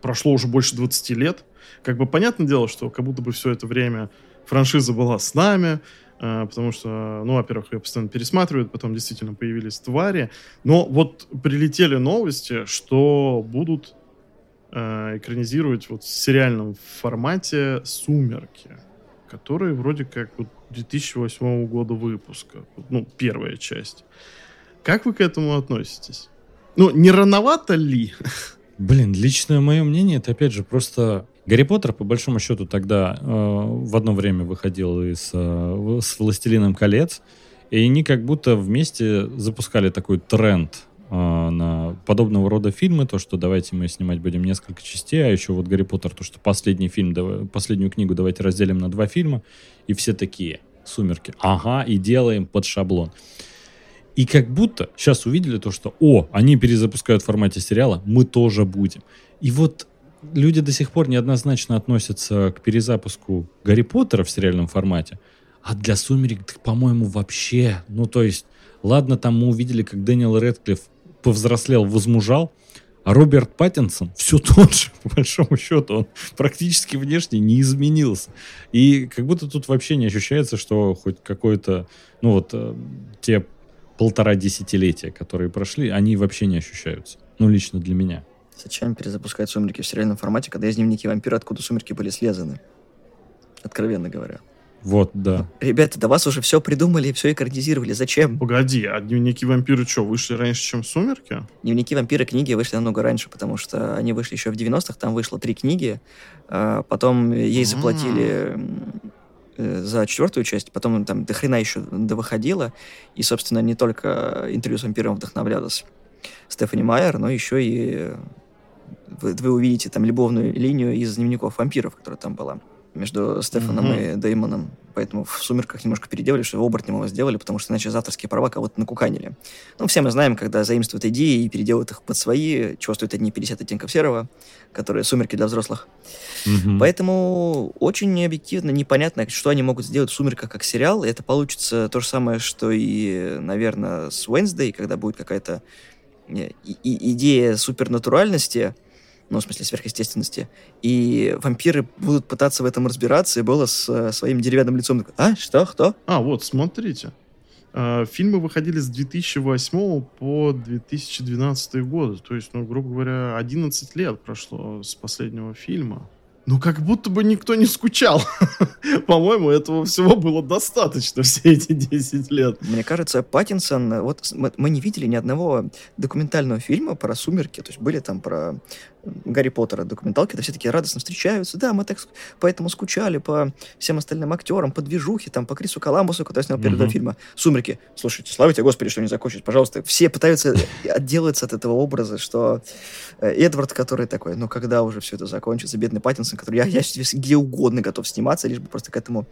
прошло уже больше 20 лет. Как бы понятное дело, что как будто бы все это время франшиза была с нами, э, потому что, ну, во-первых, ее постоянно пересматривают, потом действительно появились твари. Но вот прилетели новости, что будут экранизировать вот в сериальном формате «Сумерки» которые вроде как вот 2008 года выпуска. Ну, первая часть. Как вы к этому относитесь? Ну, не рановато ли? Блин, личное мое мнение, это опять же просто... Гарри Поттер, по большому счету, тогда э, в одно время выходил из, э, с «Властелином колец», И они как будто вместе запускали такой тренд на подобного рода фильмы, то, что давайте мы снимать будем несколько частей, а еще вот Гарри Поттер, то, что последний фильм, последнюю книгу давайте разделим на два фильма, и все такие, «Сумерки», ага, и делаем под шаблон. И как будто сейчас увидели то, что, о, они перезапускают в формате сериала, мы тоже будем. И вот люди до сих пор неоднозначно относятся к перезапуску Гарри Поттера в сериальном формате, а для «Сумерек», по-моему, вообще, ну, то есть, ладно, там мы увидели, как Дэниел Рэдклифф повзрослел, возмужал, а Роберт Паттинсон все тот же, по большому счету, он практически внешне не изменился. И как будто тут вообще не ощущается, что хоть какой-то, ну вот, э, те полтора десятилетия, которые прошли, они вообще не ощущаются. Ну, лично для меня. Зачем перезапускать «Сумерки» в сериальном формате, когда из дневники вампира, откуда «Сумерки» были слезаны? Откровенно говоря. Вот, да. Ребята, до вас уже все придумали, все экранизировали. Зачем? Погоди, а дневники вампира что, вышли раньше, чем «Сумерки»? Дневники вампира книги вышли намного раньше, потому что они вышли еще в 90-х, там вышло три книги, а потом ей заплатили э, за четвертую часть, потом там до хрена еще довыходило, и, собственно, не только интервью с вампиром вдохновлялась Стефани Майер, но еще и вы, вы увидите там любовную линию из дневников вампиров, которая там была между Стефаном mm-hmm. и Деймоном. Поэтому в «Сумерках» немножко переделали, что оборотнем его сделали, потому что иначе за авторские права кого-то накуканили. Ну, все мы знаем, когда заимствуют идеи и переделывают их под свои, чего стоят одни 50 оттенков серого, которые «Сумерки» для взрослых. Mm-hmm. Поэтому очень объективно непонятно, что они могут сделать в «Сумерках» как сериал. И это получится то же самое, что и, наверное, с «Wednesday», когда будет какая-то э, идея супернатуральности, ну, в смысле, сверхъестественности. И вампиры будут пытаться в этом разбираться, и было с э, своим деревянным лицом. А, что, кто? А, вот, смотрите. Э, фильмы выходили с 2008 по 2012 год. То есть, ну, грубо говоря, 11 лет прошло с последнего фильма. Ну, как будто бы никто не скучал. По-моему, этого всего было достаточно все эти 10 лет. Мне кажется, Паттинсон... Вот мы, мы не видели ни одного документального фильма про «Сумерки». То есть были там про Гарри Поттера документалки, это все таки радостно встречаются. Да, мы так поэтому скучали по всем остальным актерам, по движухе, там, по Крису Коламбусу, который снял первый mm-hmm. фильма «Сумерки». Слушайте, слава тебе, Господи, что не закончить, пожалуйста. Все пытаются отделаться от этого образа, что э, Эдвард, который такой, ну, когда уже все это закончится, бедный Паттинсон, который я, я где угодно готов сниматься, лишь бы просто к этому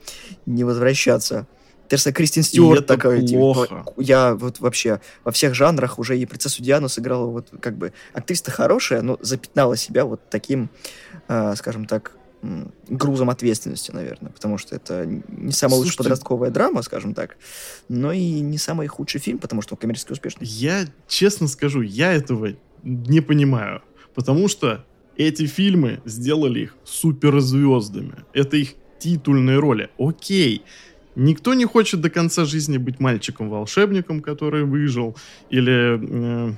не возвращаться. Терса Кристин Стюарт такая, типа, я вот вообще во всех жанрах уже и принцессу Диану сыграла вот как бы актриса хорошая, но запятнала себя вот таким, э, скажем так, грузом ответственности, наверное, потому что это не самая лучшая подростковая драма, скажем так, но и не самый худший фильм, потому что он коммерчески успешный. Я честно скажу, я этого не понимаю, потому что эти фильмы сделали их суперзвездами. Это их титульные роли. Окей, Никто не хочет до конца жизни быть мальчиком-волшебником, который выжил, или э,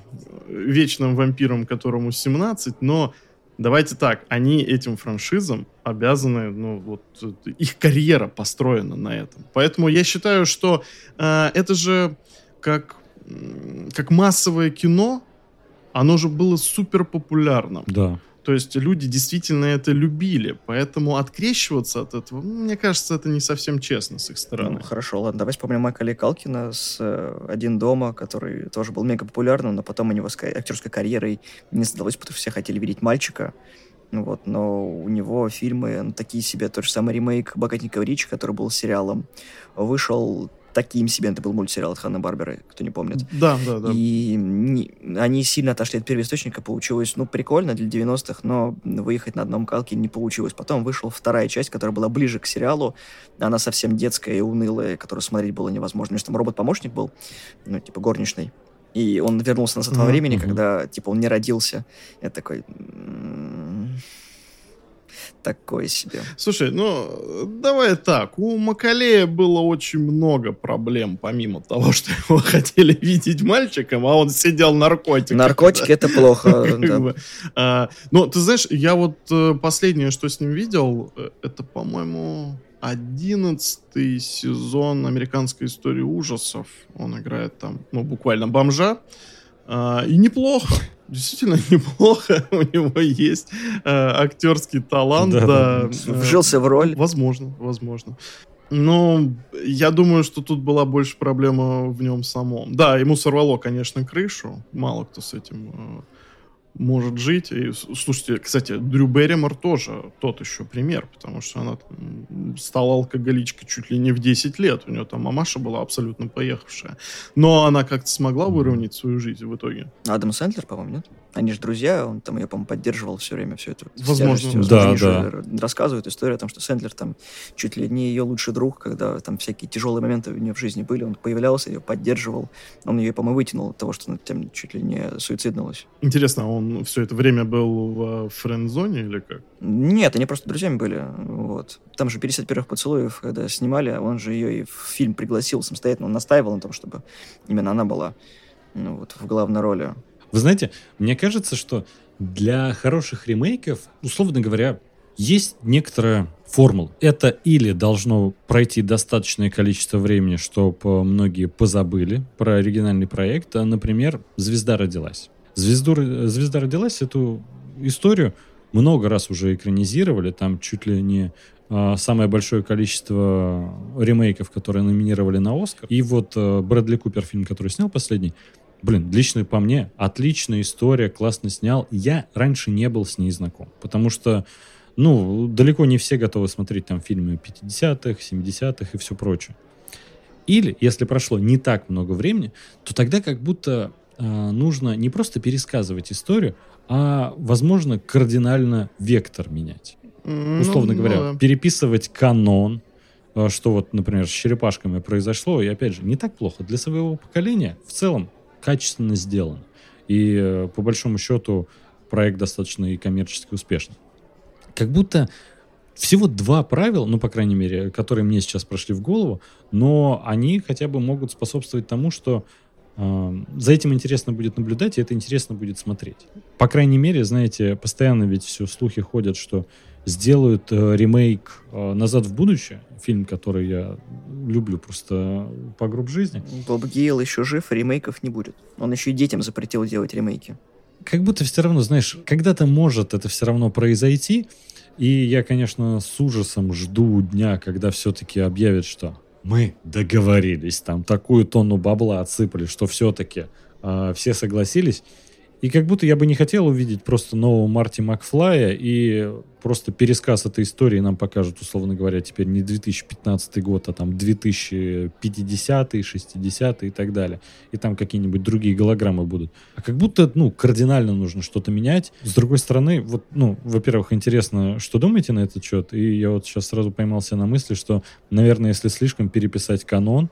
вечным вампиром, которому 17, но давайте так, они этим франшизам обязаны, ну вот их карьера построена на этом. Поэтому я считаю, что э, это же как, как массовое кино, оно же было супер популярным. Да. То есть люди действительно это любили, поэтому открещиваться от этого, ну, мне кажется, это не совсем честно с их стороны. Ну, хорошо, ладно, давай вспомним Майкла Калкина с э, «Один дома», который тоже был мега популярным, но потом у него с актерской карьерой не сдалось, потому что все хотели видеть мальчика. Вот, но у него фильмы ну, такие себе, тот же самый ремейк «Богатенького Ричи», который был сериалом, вышел таким себе. Это был мультсериал от Ханна Барбера, кто не помнит. Да, да, да. И не, они сильно отошли от первоисточника, получилось, ну, прикольно для 90-х, но выехать на одном калке не получилось. Потом вышла вторая часть, которая была ближе к сериалу. Она совсем детская и унылая, которую смотреть было невозможно. Потому что там робот-помощник был, ну, типа горничный. И он вернулся назад mm-hmm. во времени, когда, типа, он не родился. Я такой такое себе. Слушай, ну, давай так. У Макалея было очень много проблем, помимо того, что его хотели видеть мальчиком, а он сидел наркотиками. Наркотики — это плохо. А, ну, ты знаешь, я вот э, последнее, что с ним видел, э, это, по-моему, одиннадцатый сезон американской истории ужасов. Он играет там, ну, буквально бомжа. А, и неплохо действительно неплохо. У него есть э, актерский талант. Да, да. Вжился в роль. Возможно, возможно. Ну, я думаю, что тут была больше проблема в нем самом. Да, ему сорвало, конечно, крышу. Мало кто с этим э, может жить. И, слушайте, кстати, Дрю Берримор тоже тот еще пример, потому что она там, стала алкоголичкой чуть ли не в 10 лет. У нее там мамаша была абсолютно поехавшая. Но она как-то смогла выровнять свою жизнь в итоге. Адам Сэндлер, по-моему, нет? Они же друзья, он там ее, по-моему, поддерживал все время, все это. Возможно. Да, да. Рассказывают историю о том, что Сэндлер там чуть ли не ее лучший друг, когда там всякие тяжелые моменты у нее в жизни были, он появлялся, ее поддерживал. Он ее, по-моему, вытянул от того, что она там чуть ли не суициднулась. Интересно, а он все это время был в френд-зоне или как? Нет, они просто друзьями были. Вот. Там же 50 первых поцелуев, когда снимали, он же ее и в фильм пригласил самостоятельно, он настаивал на том, чтобы именно она была ну, вот, в главной роли. Вы знаете, мне кажется, что для хороших ремейков, условно говоря, есть некоторая формула. Это или должно пройти достаточное количество времени, чтобы многие позабыли про оригинальный проект, а, например, «Звезда родилась». Звезду, «Звезда родилась» эту историю много раз уже экранизировали, там чуть ли не а, самое большое количество ремейков, которые номинировали на Оскар. И вот а, Брэдли Купер, фильм, который снял последний, Блин, лично по мне, отличная история, классно снял. Я раньше не был с ней знаком, потому что, ну, далеко не все готовы смотреть там фильмы 50-х, 70-х и все прочее. Или, если прошло не так много времени, то тогда как будто э, нужно не просто пересказывать историю, а, возможно, кардинально вектор менять. Ну, Условно говоря, ну, да. переписывать канон, а, что вот, например, с черепашками произошло, и опять же, не так плохо. Для своего поколения в целом качественно сделан. И э, по большому счету проект достаточно и коммерчески успешный. Как будто всего два правила, ну, по крайней мере, которые мне сейчас прошли в голову, но они хотя бы могут способствовать тому, что э, за этим интересно будет наблюдать, и это интересно будет смотреть. По крайней мере, знаете, постоянно ведь все слухи ходят, что сделают э, ремейк э, «Назад в будущее», фильм, который я люблю просто по групп жизни. Боб Гейл еще жив, ремейков не будет. Он еще и детям запретил делать ремейки. Как будто все равно, знаешь, когда-то может это все равно произойти, и я, конечно, с ужасом жду дня, когда все-таки объявят, что мы договорились, там такую тонну бабла отсыпали, что все-таки э, а, все согласились. И как будто я бы не хотел увидеть просто нового Марти Макфлая и просто пересказ этой истории нам покажут, условно говоря, теперь не 2015 год, а там 2050, 60 и так далее. И там какие-нибудь другие голограммы будут. А как будто, ну, кардинально нужно что-то менять. С другой стороны, вот, ну, во-первых, интересно, что думаете на этот счет? И я вот сейчас сразу поймался на мысли, что, наверное, если слишком переписать канон,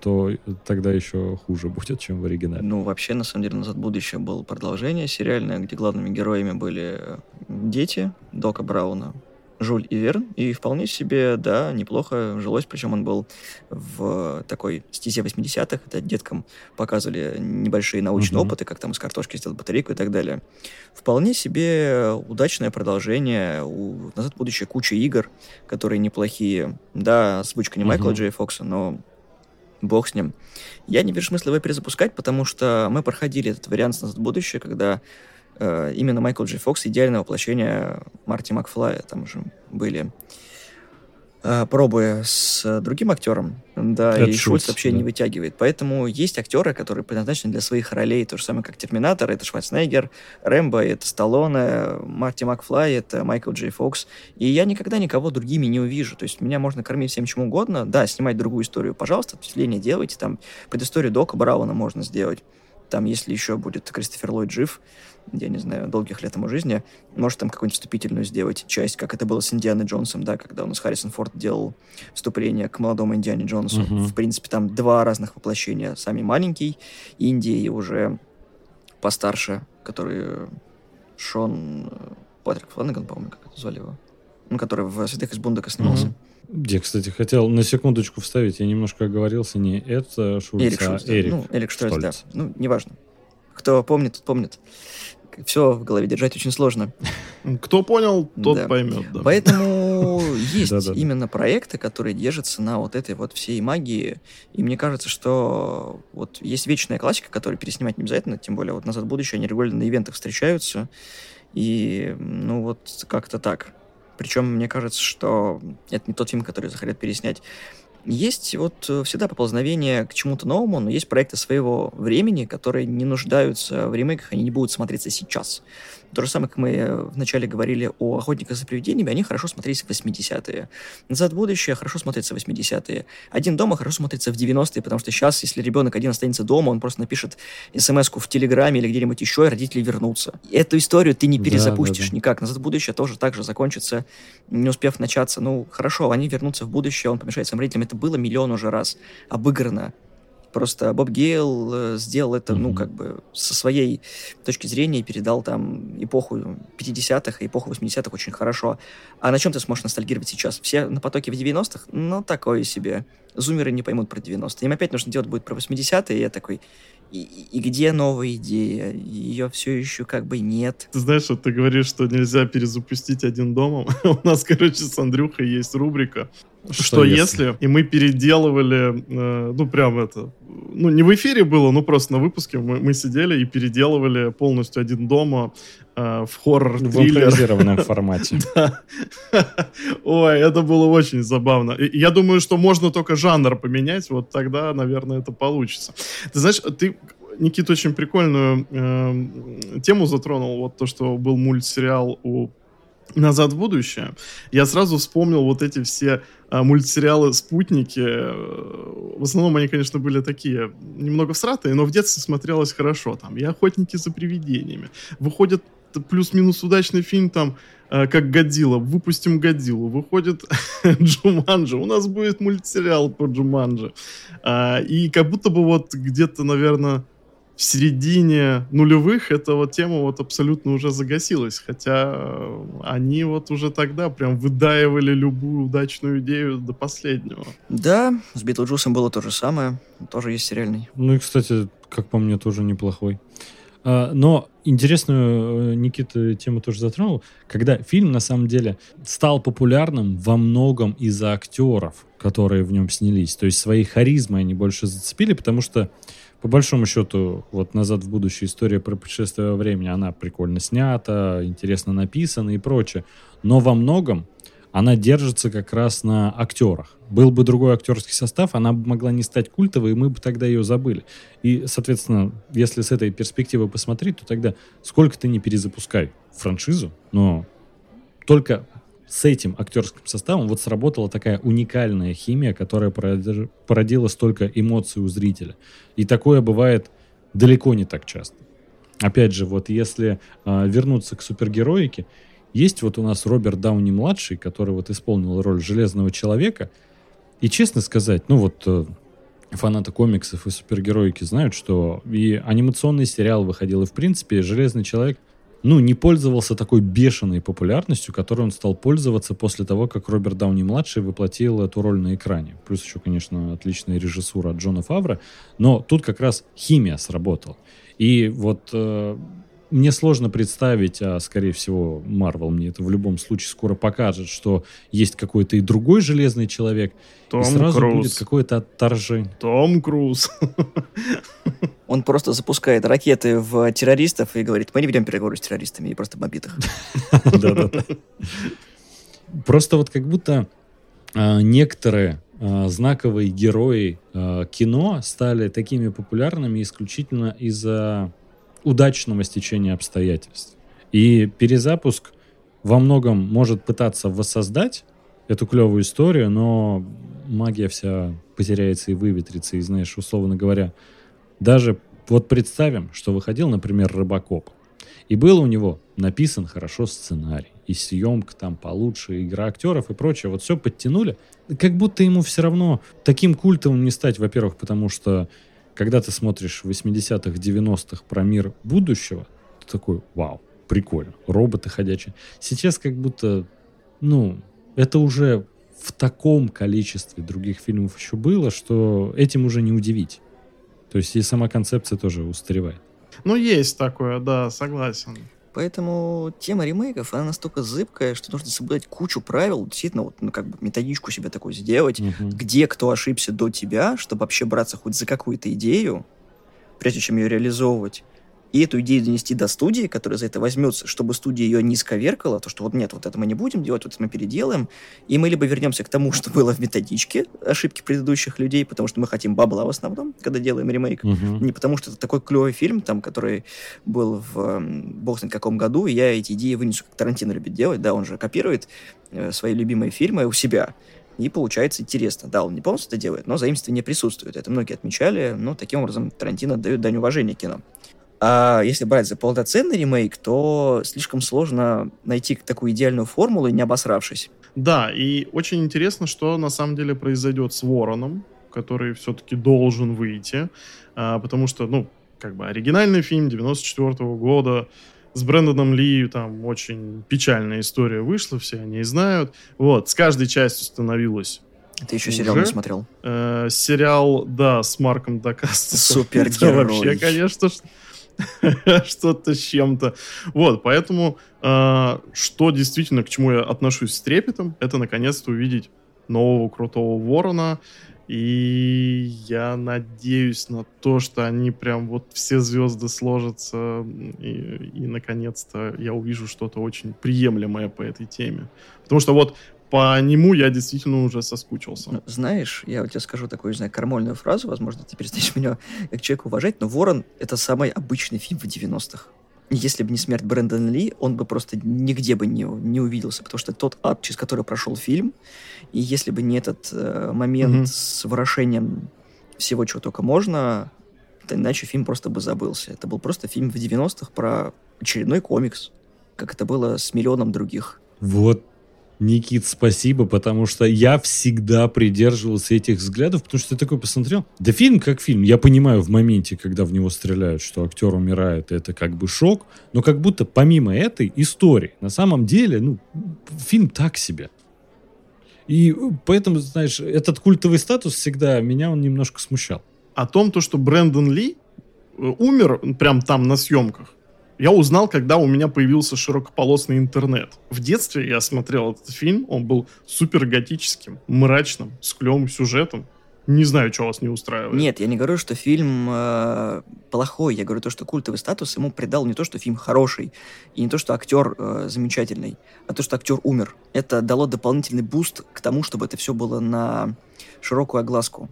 то тогда еще хуже будет, чем в оригинале. Ну, вообще, на самом деле, «Назад в будущее» было продолжение сериальное, где главными героями были дети Дока Брауна, Жуль и Верн, и вполне себе, да, неплохо жилось, причем он был в такой стезе 80-х, это деткам показывали небольшие научные uh-huh. опыты, как там из картошки сделать батарейку и так далее. Вполне себе удачное продолжение, у «Назад в будущее» куча игр, которые неплохие, да, озвучка не uh-huh. Майкла Джей Фокса, но бог с ним. Я не вижу смысла его перезапускать, потому что мы проходили этот вариант «Назад в будущее», когда э, именно Майкл Джей Фокс идеальное воплощение Марти Макфлая. Там уже были пробуя с другим актером, да, Это и Шульц вообще да. не вытягивает. Поэтому есть актеры, которые предназначены для своих ролей, то же самое, как Терминатор, это Шварценеггер, Рэмбо, это Сталлоне, Марти Макфлай, это Майкл Джей Фокс. И я никогда никого другими не увижу. То есть меня можно кормить всем чем угодно. Да, снимать другую историю, пожалуйста, впечатление делайте. Там предысторию Дока Брауна можно сделать. Там, если еще будет Кристофер Ллойд жив, я не знаю, долгих лет ему жизни, может там какую-нибудь вступительную сделать часть, как это было с Индианой Джонсом, да, когда у нас Харрисон Форд делал вступление к молодому Индиане Джонсу. Uh-huh. В принципе, там два разных воплощения. Сами маленький Индии и уже постарше, который Шон Патрик Фланаган, по-моему, как это звали его. Ну, который в «Святых из Бундока» снимался. Uh-huh. Я, кстати, хотел на секундочку вставить, я немножко оговорился, не это Шульц, Эрик Шульц, а Эрик. Ну, Эрик Штольц, да. Ну, неважно. Кто помнит, тот помнит все в голове держать очень сложно. Кто понял, тот да. поймет. Да. Поэтому есть именно проекты, которые держатся на вот этой вот всей магии. И мне кажется, что вот есть вечная классика, которую переснимать не обязательно, тем более вот «Назад в будущее» они регулярно на ивентах встречаются. И, ну, вот как-то так. Причем мне кажется, что это не тот фильм, который захотят переснять. Есть вот э, всегда поползновение к чему-то новому, но есть проекты своего времени, которые не нуждаются в ремейках, они не будут смотреться сейчас. То же самое, как мы э, вначале говорили о «Охотниках за привидениями», они хорошо смотрелись в 80-е. «Назад в будущее» хорошо смотрится в 80-е. «Один дома» хорошо смотрится в 90-е, потому что сейчас, если ребенок один останется дома, он просто напишет смс в Телеграме или где-нибудь еще, и родители вернутся. Эту историю ты не перезапустишь да, да, да. никак. «Назад в будущее» тоже так же закончится, не успев начаться. Ну, хорошо, они вернутся в будущее, он помешает своим родителям. Это было миллион уже раз обыграно. Просто Боб Гейл э, сделал это, mm-hmm. ну, как бы со своей точки зрения и передал там эпоху 50-х и эпоху 80-х очень хорошо. А на чем ты сможешь ностальгировать сейчас? Все на потоке в 90-х? Ну, такое себе. Зумеры не поймут про 90-е. Им опять нужно делать будет про 80-е, и я такой, и, и где новая идея? Ее все еще как бы нет. Ты знаешь, вот ты говоришь, что нельзя перезапустить один домом. У нас, короче, с Андрюхой есть рубрика что, что если? если? И мы переделывали, э, ну, прям это, ну, не в эфире было, но просто на выпуске мы, мы сидели и переделывали полностью один дома в хоррор-триллер. В импровизированном формате. Ой, это было очень забавно. Я думаю, что можно только жанр поменять, вот тогда, наверное, это получится. Ты знаешь, ты Никита очень прикольную э, тему затронул, вот то, что был мультсериал у «Назад в будущее», я сразу вспомнил вот эти все а, мультсериалы «Спутники». В основном они, конечно, были такие немного всратые, но в детстве смотрелось хорошо. Там и «Охотники за привидениями». Выходит плюс-минус удачный фильм там, а, как «Годзилла». Выпустим «Годзиллу». Выходит «Джуманджи». У нас будет мультсериал по «Джуманджи». А, и как будто бы вот где-то, наверное, в середине нулевых эта вот тема вот абсолютно уже загасилась, хотя э, они вот уже тогда прям выдаивали любую удачную идею до последнего. Да, с Битлджусом было то же самое, тоже есть сериальный. Ну и, кстати, как по мне, тоже неплохой. А, но интересную э, Никита тему тоже затронул, когда фильм на самом деле стал популярным во многом из-за актеров, которые в нем снялись. То есть своей харизмой они больше зацепили, потому что по большому счету, вот «Назад в будущее» история про путешествие во времени, она прикольно снята, интересно написана и прочее. Но во многом она держится как раз на актерах. Был бы другой актерский состав, она бы могла не стать культовой, и мы бы тогда ее забыли. И, соответственно, если с этой перспективы посмотреть, то тогда сколько ты не перезапускай франшизу, но только с этим актерским составом вот сработала такая уникальная химия, которая породила столько эмоций у зрителя. И такое бывает далеко не так часто. Опять же, вот если э, вернуться к супергероике, есть вот у нас Роберт Дауни младший, который вот исполнил роль Железного человека. И честно сказать, ну вот э, фанаты комиксов и супергероики знают, что и анимационный сериал выходил, и в принципе Железный человек ну, не пользовался такой бешеной популярностью, которой он стал пользоваться после того, как Роберт Дауни-младший воплотил эту роль на экране. Плюс еще, конечно, отличная режиссура от Джона Фавра. Но тут как раз химия сработала. И вот э, мне сложно представить, а скорее всего Марвел мне это в любом случае скоро покажет, что есть какой-то и другой Железный Человек, Том и сразу Круз. будет какое-то отторжение. Том Круз. Он просто запускает ракеты в террористов и говорит, мы не ведем переговоры с террористами, и просто бомбит их. Да-да-да. Просто вот как будто а, некоторые а, знаковые герои а, кино стали такими популярными исключительно из-за удачного стечения обстоятельств. И перезапуск во многом может пытаться воссоздать эту клевую историю, но магия вся потеряется и выветрится. И знаешь, условно говоря, даже вот представим, что выходил, например, Рыбакоп, и был у него написан хорошо сценарий, и съемка там получше, игра актеров и прочее. Вот все подтянули. Как будто ему все равно таким культовым не стать, во-первых, потому что когда ты смотришь 80-х, 90-х про мир будущего, ты такой, вау, прикольно, роботы ходячие. Сейчас как будто, ну, это уже в таком количестве других фильмов еще было, что этим уже не удивить. То есть и сама концепция тоже устаревает. Ну, есть такое, да, согласен. Поэтому тема ремейков, она настолько зыбкая, что нужно соблюдать кучу правил, действительно, вот, ну, как бы методичку себе такой сделать, угу. где кто ошибся до тебя, чтобы вообще браться хоть за какую-то идею, прежде чем ее реализовывать. И эту идею донести до студии, которая за это возьмется, чтобы студия ее не сковеркала, то, что вот нет, вот это мы не будем делать, вот это мы переделаем, и мы либо вернемся к тому, что было в методичке, ошибки предыдущих людей, потому что мы хотим бабла в основном, когда делаем ремейк, Мгм. не потому что это такой клевый фильм, там, который был в м, бог знает каком году, и я эти идеи вынесу, как Тарантино любит делать, да, он же копирует э, свои любимые фильмы у себя, и получается интересно. Да, он не полностью это делает, но заимствование присутствует. Это многие отмечали, но таким образом Тарантино дает дань уважения кино. А если брать за полноценный ремейк, то слишком сложно найти такую идеальную формулу, не обосравшись. Да, и очень интересно, что на самом деле произойдет с Вороном, который все-таки должен выйти, а, потому что, ну, как бы оригинальный фильм 94 года с Брэндоном Ли, там очень печальная история вышла, все они знают. Вот, с каждой частью становилось Ты еще Уже? сериал не смотрел. Э, сериал, да, с Марком Дакастасом. Супергерой. Это вообще, конечно, что-то с чем-то. Вот, поэтому, э, что действительно, к чему я отношусь с трепетом, это наконец-то увидеть нового крутого ворона. И я надеюсь на то, что они прям вот все звезды сложатся, и, и наконец-то я увижу что-то очень приемлемое по этой теме. Потому что вот по нему я действительно уже соскучился. Ну, знаешь, я вот тебе скажу такую, не знаю, кормольную фразу, возможно, ты перестанешь меня как человека уважать, но «Ворон» — это самый обычный фильм в 90-х. Если бы не смерть Брэндона Ли, он бы просто нигде бы не, не увиделся, потому что тот ад, через который прошел фильм, и если бы не этот э, момент Мгм. с ворошением всего, чего только можно, то иначе фильм просто бы забылся. Это был просто фильм в 90-х про очередной комикс, как это было с миллионом других. Вот, Никит, спасибо, потому что я всегда придерживался этих взглядов, потому что я такой посмотрел. Да фильм как фильм. Я понимаю в моменте, когда в него стреляют, что актер умирает, это как бы шок, но как будто помимо этой истории, на самом деле, ну, фильм так себе. И поэтому, знаешь, этот культовый статус всегда меня он немножко смущал. о том, то, что Брэндон Ли э, умер прям там на съемках, я узнал, когда у меня появился широкополосный интернет. В детстве я смотрел этот фильм, он был супер готическим, мрачным, с клевым сюжетом. Не знаю, что вас не устраивает. Нет, я не говорю, что фильм э, плохой. Я говорю то, что культовый статус ему придал не то, что фильм хороший, и не то, что актер э, замечательный, а то, что актер умер. Это дало дополнительный boost к тому, чтобы это все было на широкую огласку.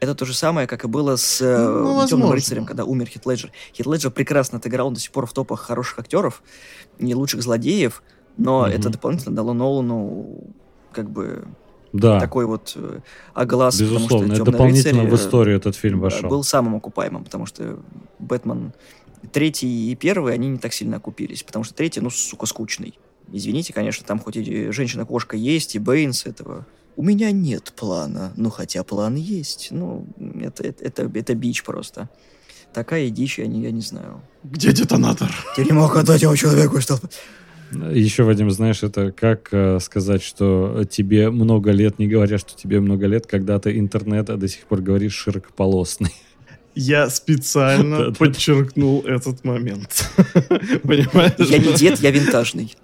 Это то же самое, как и было с э, Ну, «Темным возможно. рыцарем», когда умер Хит Леджер. Хит Леджер прекрасно отыграл, он до сих пор в топах хороших актеров, не лучших злодеев, но Мгм. это дополнительно дало Нолану как бы Да, такой вот э, оглас, потому безусловно, что это «Темный дополнительно рыцарь», в э, историю этот фильм вошел. был самым окупаемым, потому что Бэтмен третий и первый, они не так сильно окупились, потому что третий, ну, сука, скучный. Извините, конечно, там хоть и женщина-кошка есть, и Бэйнс этого. У меня нет плана, ну, хотя план есть. Ну, это, это, это, это бич просто. Такая дичь, я не, я не знаю. Где детонатор? Ты не мог отдать его человеку, что... Еще, Вадим, знаешь, это как э, сказать, что тебе много лет, не говоря, что тебе много лет, когда ты интернет, а до сих пор говоришь широкополосный. Я специально подчеркнул этот момент. Понимаешь? Я не дед, я винтажный.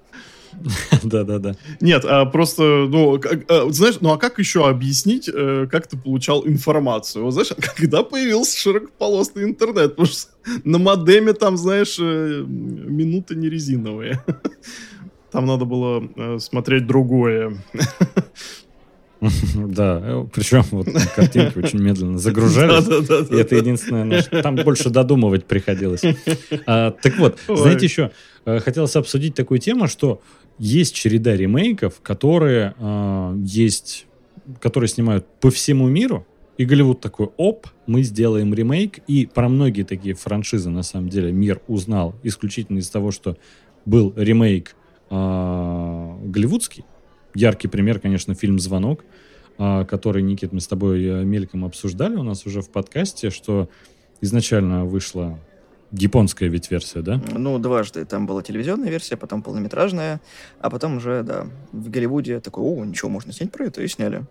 Да-да-да. Нет, а просто, ну, как- а, вот знаешь, ну а как еще объяснить, э, как ты получал информацию? Вот знаешь, когда появился широкополосный интернет? Потому что на модеме там, знаешь, э, минуты не резиновые. Там надо было э, смотреть другое. Да, э, причем вот картинки очень медленно загружались. И это единственное, там больше додумывать приходилось. А, так вот, знаете еще, э, хотелось обсудить такую тему, что есть череда ремейков, которые а, есть, которые снимают по всему миру, и Голливуд такой, оп, мы сделаем ремейк, и про многие такие франшизы, на самом деле, мир узнал исключительно из того, что был ремейк а, голливудский. Яркий пример, конечно, фильм «Звонок», а, который, Никит, мы с тобой э, мельком обсуждали у нас уже в подкасте, что изначально вышла японская ведь версия, да? Ну, дважды. Там была телевизионная версия, потом полнометражная, а потом уже, да, в Голливуде такой, о, ничего, можно снять про это, и сняли.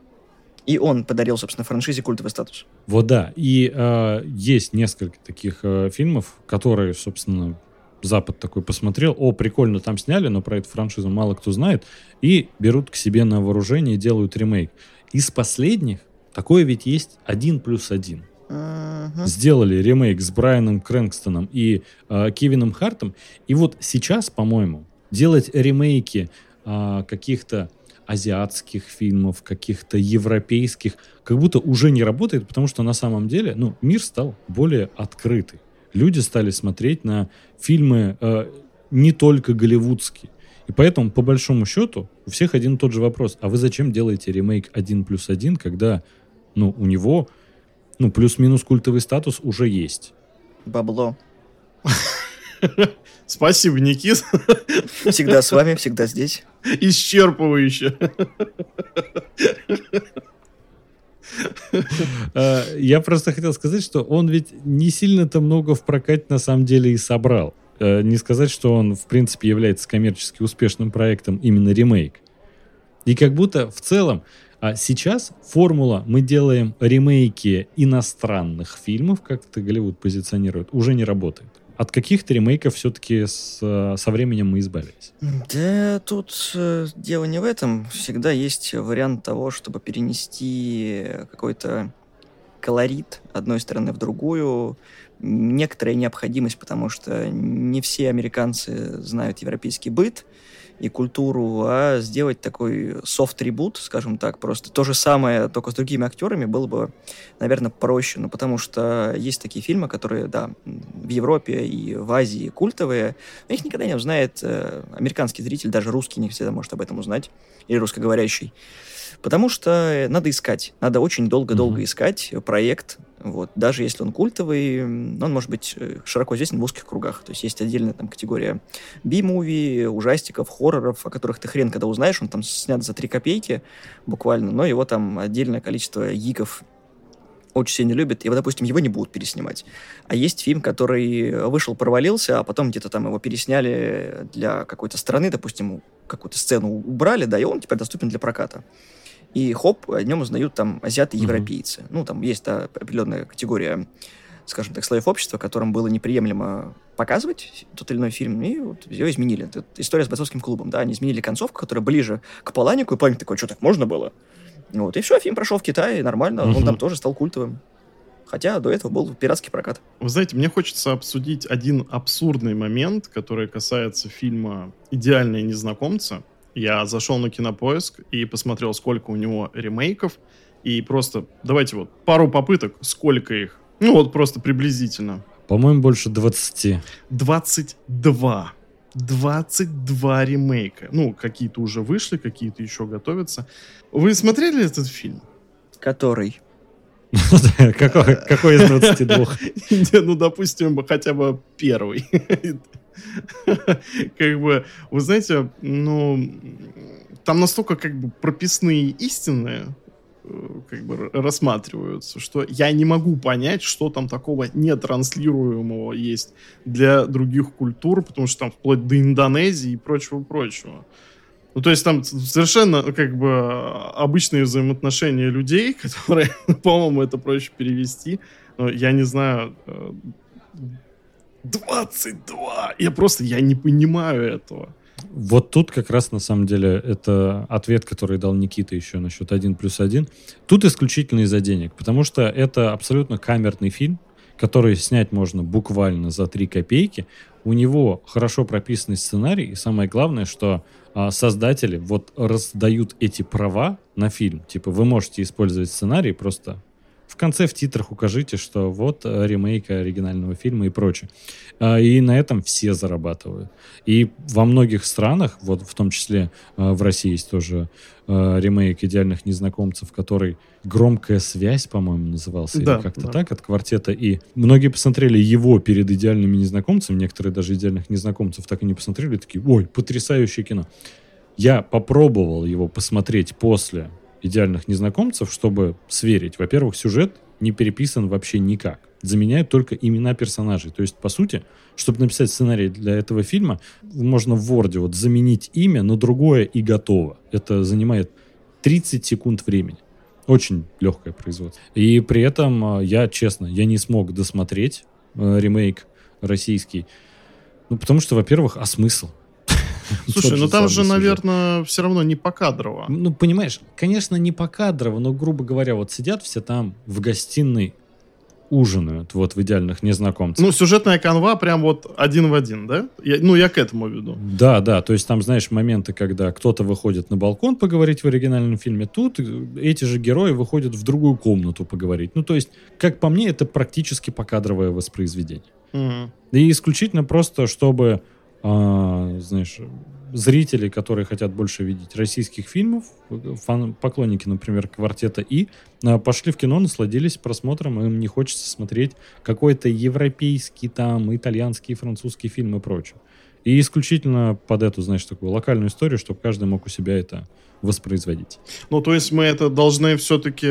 И он подарил, собственно, франшизе культовый статус. Вот да. И э, есть несколько таких э, фильмов, которые, собственно, Запад такой посмотрел, о, прикольно там сняли, но про эту франшизу мало кто знает, и берут к себе на вооружение и делают ремейк. Из последних такое ведь есть один плюс один. Мгм. сделали ремейк с Брайаном Крэнкстоном и э, Кевином Хартом. И вот сейчас, по-моему, делать ремейки а, каких-то азиатских фильмов, каких-то европейских, как будто уже не работает, потому что на самом деле, ну, мир стал более открытый. Люди стали смотреть на фильмы э, не только голливудские. И поэтому, по большому счету, у всех один и тот же вопрос. А вы зачем делаете ремейк 1 плюс 1, когда, ну, у него, ну, плюс-минус культовый статус уже есть? Бабло. Спасибо, Никит. Всегда с вами, всегда здесь. Исчерпывающе. Э, Я просто хотел сказать, что он ведь не сильно-то много в прокате на самом деле и собрал. Э, Не сказать, что он, в принципе, является коммерчески успешным проектом именно ремейк. И как будто в целом а сейчас формула «мы делаем ремейки иностранных фильмов», как это Голливуд позиционирует, уже не работает. От каких-то ремейков все-таки э, со временем мы избавились. Да, тут э, дело не в этом. Всегда есть вариант того, чтобы перенести какой-то колорит одной страны в другую. Некоторая необходимость, потому что не все американцы знают европейский быт и культуру, а сделать такой софт-ребут, скажем так, просто то же самое, только с другими актерами, было бы, наверное, проще. Ну, потому что есть такие фильмы, которые, да, в Европе и в Азии культовые, но их никогда не узнает э, американский зритель, даже русский не всегда может об этом узнать, или русскоговорящий. Потому что надо искать, надо очень долго-долго Мгм. искать проект, вот, даже если он культовый, он может быть э, широко известен в узких кругах. То есть есть отдельная там категория би-муви, ужастиков, хорроров, о которых ты хрен когда узнаешь, он там снят за три копейки буквально, но его там отдельное количество гиков очень сильно любят, и вот, допустим, его не будут переснимать. А есть фильм, который вышел, провалился, а потом где-то там его пересняли для какой-то страны, допустим, какую-то сцену убрали, да, и он теперь доступен для проката. И хоп, о нем узнают там азиаты и европейцы. Ну, там есть да, определенная категория, скажем так, слоев общества, которым было неприемлемо показывать тот или иной фильм, и вот ее изменили. Это история с бойцовским клубом, да, они изменили концовку, которая ближе к Паланику, и Паланик такой, что так можно было? Вот, и все, фильм прошел в Китае, нормально, он Мгм. там тоже стал культовым. Хотя до этого был пиратский прокат. Вы знаете, мне хочется обсудить один абсурдный момент, который касается фильма «Идеальные незнакомцы». Я зашел на Кинопоиск и посмотрел, сколько у него ремейков. И просто, давайте вот, пару попыток, сколько их. Ну вот просто приблизительно. По-моему, больше 20. 22. 22 ремейка. Ну, какие-то уже вышли, какие-то еще готовятся. Вы смотрели этот фильм? Который. Какой какой из 22? Не, ну, допустим, хотя бы первый. Как бы, вы знаете, ну, там настолько как бы прописные истины э, как бы рассматриваются, что я не могу понять, что там такого нетранслируемого есть для других культур, потому что там вплоть до Индонезии и прочего-прочего. Ну, то есть там совершенно, как бы, обычные взаимоотношения людей, которые, по-моему, это проще перевести. Но я не знаю, э, 22! Я просто, я не понимаю этого. Вот тут как раз на самом деле это ответ, который дал Никита еще насчет 1 плюс 1. Тут исключительно из-за денег, потому что это абсолютно камерный фильм, который снять можно буквально за 3 копейки. У него хорошо прописанный сценарий, и самое главное, что а, создатели вот раздают эти права на фильм. Типа вы можете использовать сценарий, просто в конце в титрах укажите, что вот э, ремейк оригинального фильма и прочее. А, И на этом все зарабатывают. И во многих странах, вот в том числе э, в России есть тоже э, ремейк «Идеальных незнакомцев», который «Громкая связь», по-моему, назывался, Да, или как-то да. так, от квартета И. Многие посмотрели его перед «Идеальными незнакомцами», некоторые даже «Идеальных незнакомцев» так и не посмотрели, такие «Ой, потрясающее кино». Я попробовал его посмотреть после «Идеальных незнакомцев», чтобы сверить. Во-первых, сюжет не переписан вообще никак. Заменяют только имена персонажей. То есть, по сути, чтобы написать сценарий для этого фильма, можно в Word вот заменить имя на другое и готово. Это занимает 30 секунд времени. Очень легкое производство. И при этом э, я, честно, я не смог досмотреть э, ремейк российский. Ну, потому что, во-первых, а смысл? Слушай, Тот ну там же, сюжет. наверное, все равно не покадрово. Ну, понимаешь, конечно, не покадрово, но, грубо говоря, вот сидят все там в гостиной ужинают вот в идеальных незнакомцах. Ну, сюжетная канва прям вот один в один, да? Я, ну, я к этому веду. Да, да, то есть там, знаешь, моменты, когда кто-то выходит на балкон поговорить в оригинальном фильме, тут эти же герои выходят в другую комнату поговорить. Ну, то есть, как по мне, это практически покадровое воспроизведение. Мгм. И исключительно просто, чтобы, а, знаешь, зрители, которые хотят больше видеть российских фильмов, фан- поклонники, например, квартета И, а, пошли в кино, насладились просмотром, им не хочется смотреть какой-то европейский, там, итальянский, французский фильм и прочее. И исключительно под эту, знаешь, такую локальную историю, чтобы каждый мог у себя это воспроизводить. Ну, то есть мы это должны все-таки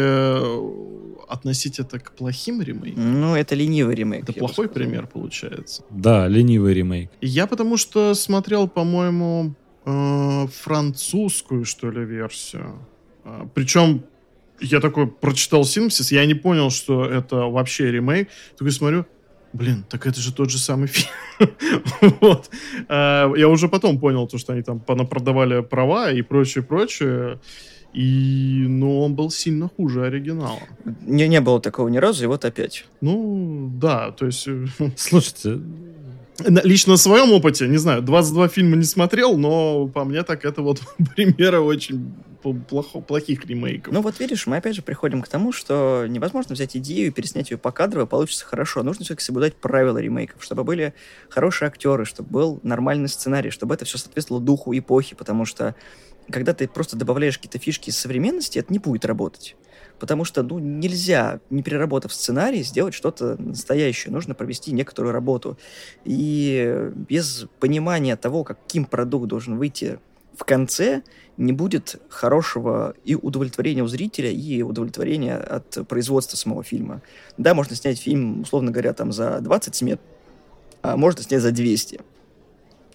относить это к плохим ремейкам? Ну, это ленивый ремейк. Это плохой пример получается. Да, ленивый ремейк. Я потому что смотрел, по-моему, э, французскую, что ли, версию. А, Причем я такой прочитал Синопсис, я не понял, что это вообще ремейк. Такой смотрю, блин, так это же тот же самый фильм. вот. А, Я уже потом понял, то, что они там продавали права и прочее, прочее. И, ну, он был сильно хуже оригинала. Не, не было такого ни разу, и вот опять. Ну, да, то есть... э, Слушайте, Лично на своем опыте, не знаю, 22 фильма не смотрел, но по мне так это вот примеры очень плохо- плохих ремейков. Ну вот видишь, мы опять же приходим к тому, что невозможно взять идею и переснять ее по кадрово, получится хорошо. Нужно все-таки соблюдать правила ремейков, чтобы были хорошие актеры, чтобы был нормальный сценарий, чтобы это все соответствовало духу эпохи, потому что когда ты просто добавляешь какие-то фишки из современности, это не будет работать. Потому что, ну, нельзя, не переработав сценарий, сделать что-то настоящее. Нужно провести некоторую работу. И без понимания того, каким продукт должен выйти в конце, не будет хорошего и удовлетворения у зрителя, и удовлетворения от производства самого фильма. Да, можно снять фильм, условно говоря, там за 20 смет, а можно снять за 200.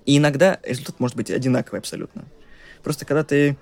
И иногда результат может быть одинаковый абсолютно. Просто когда ты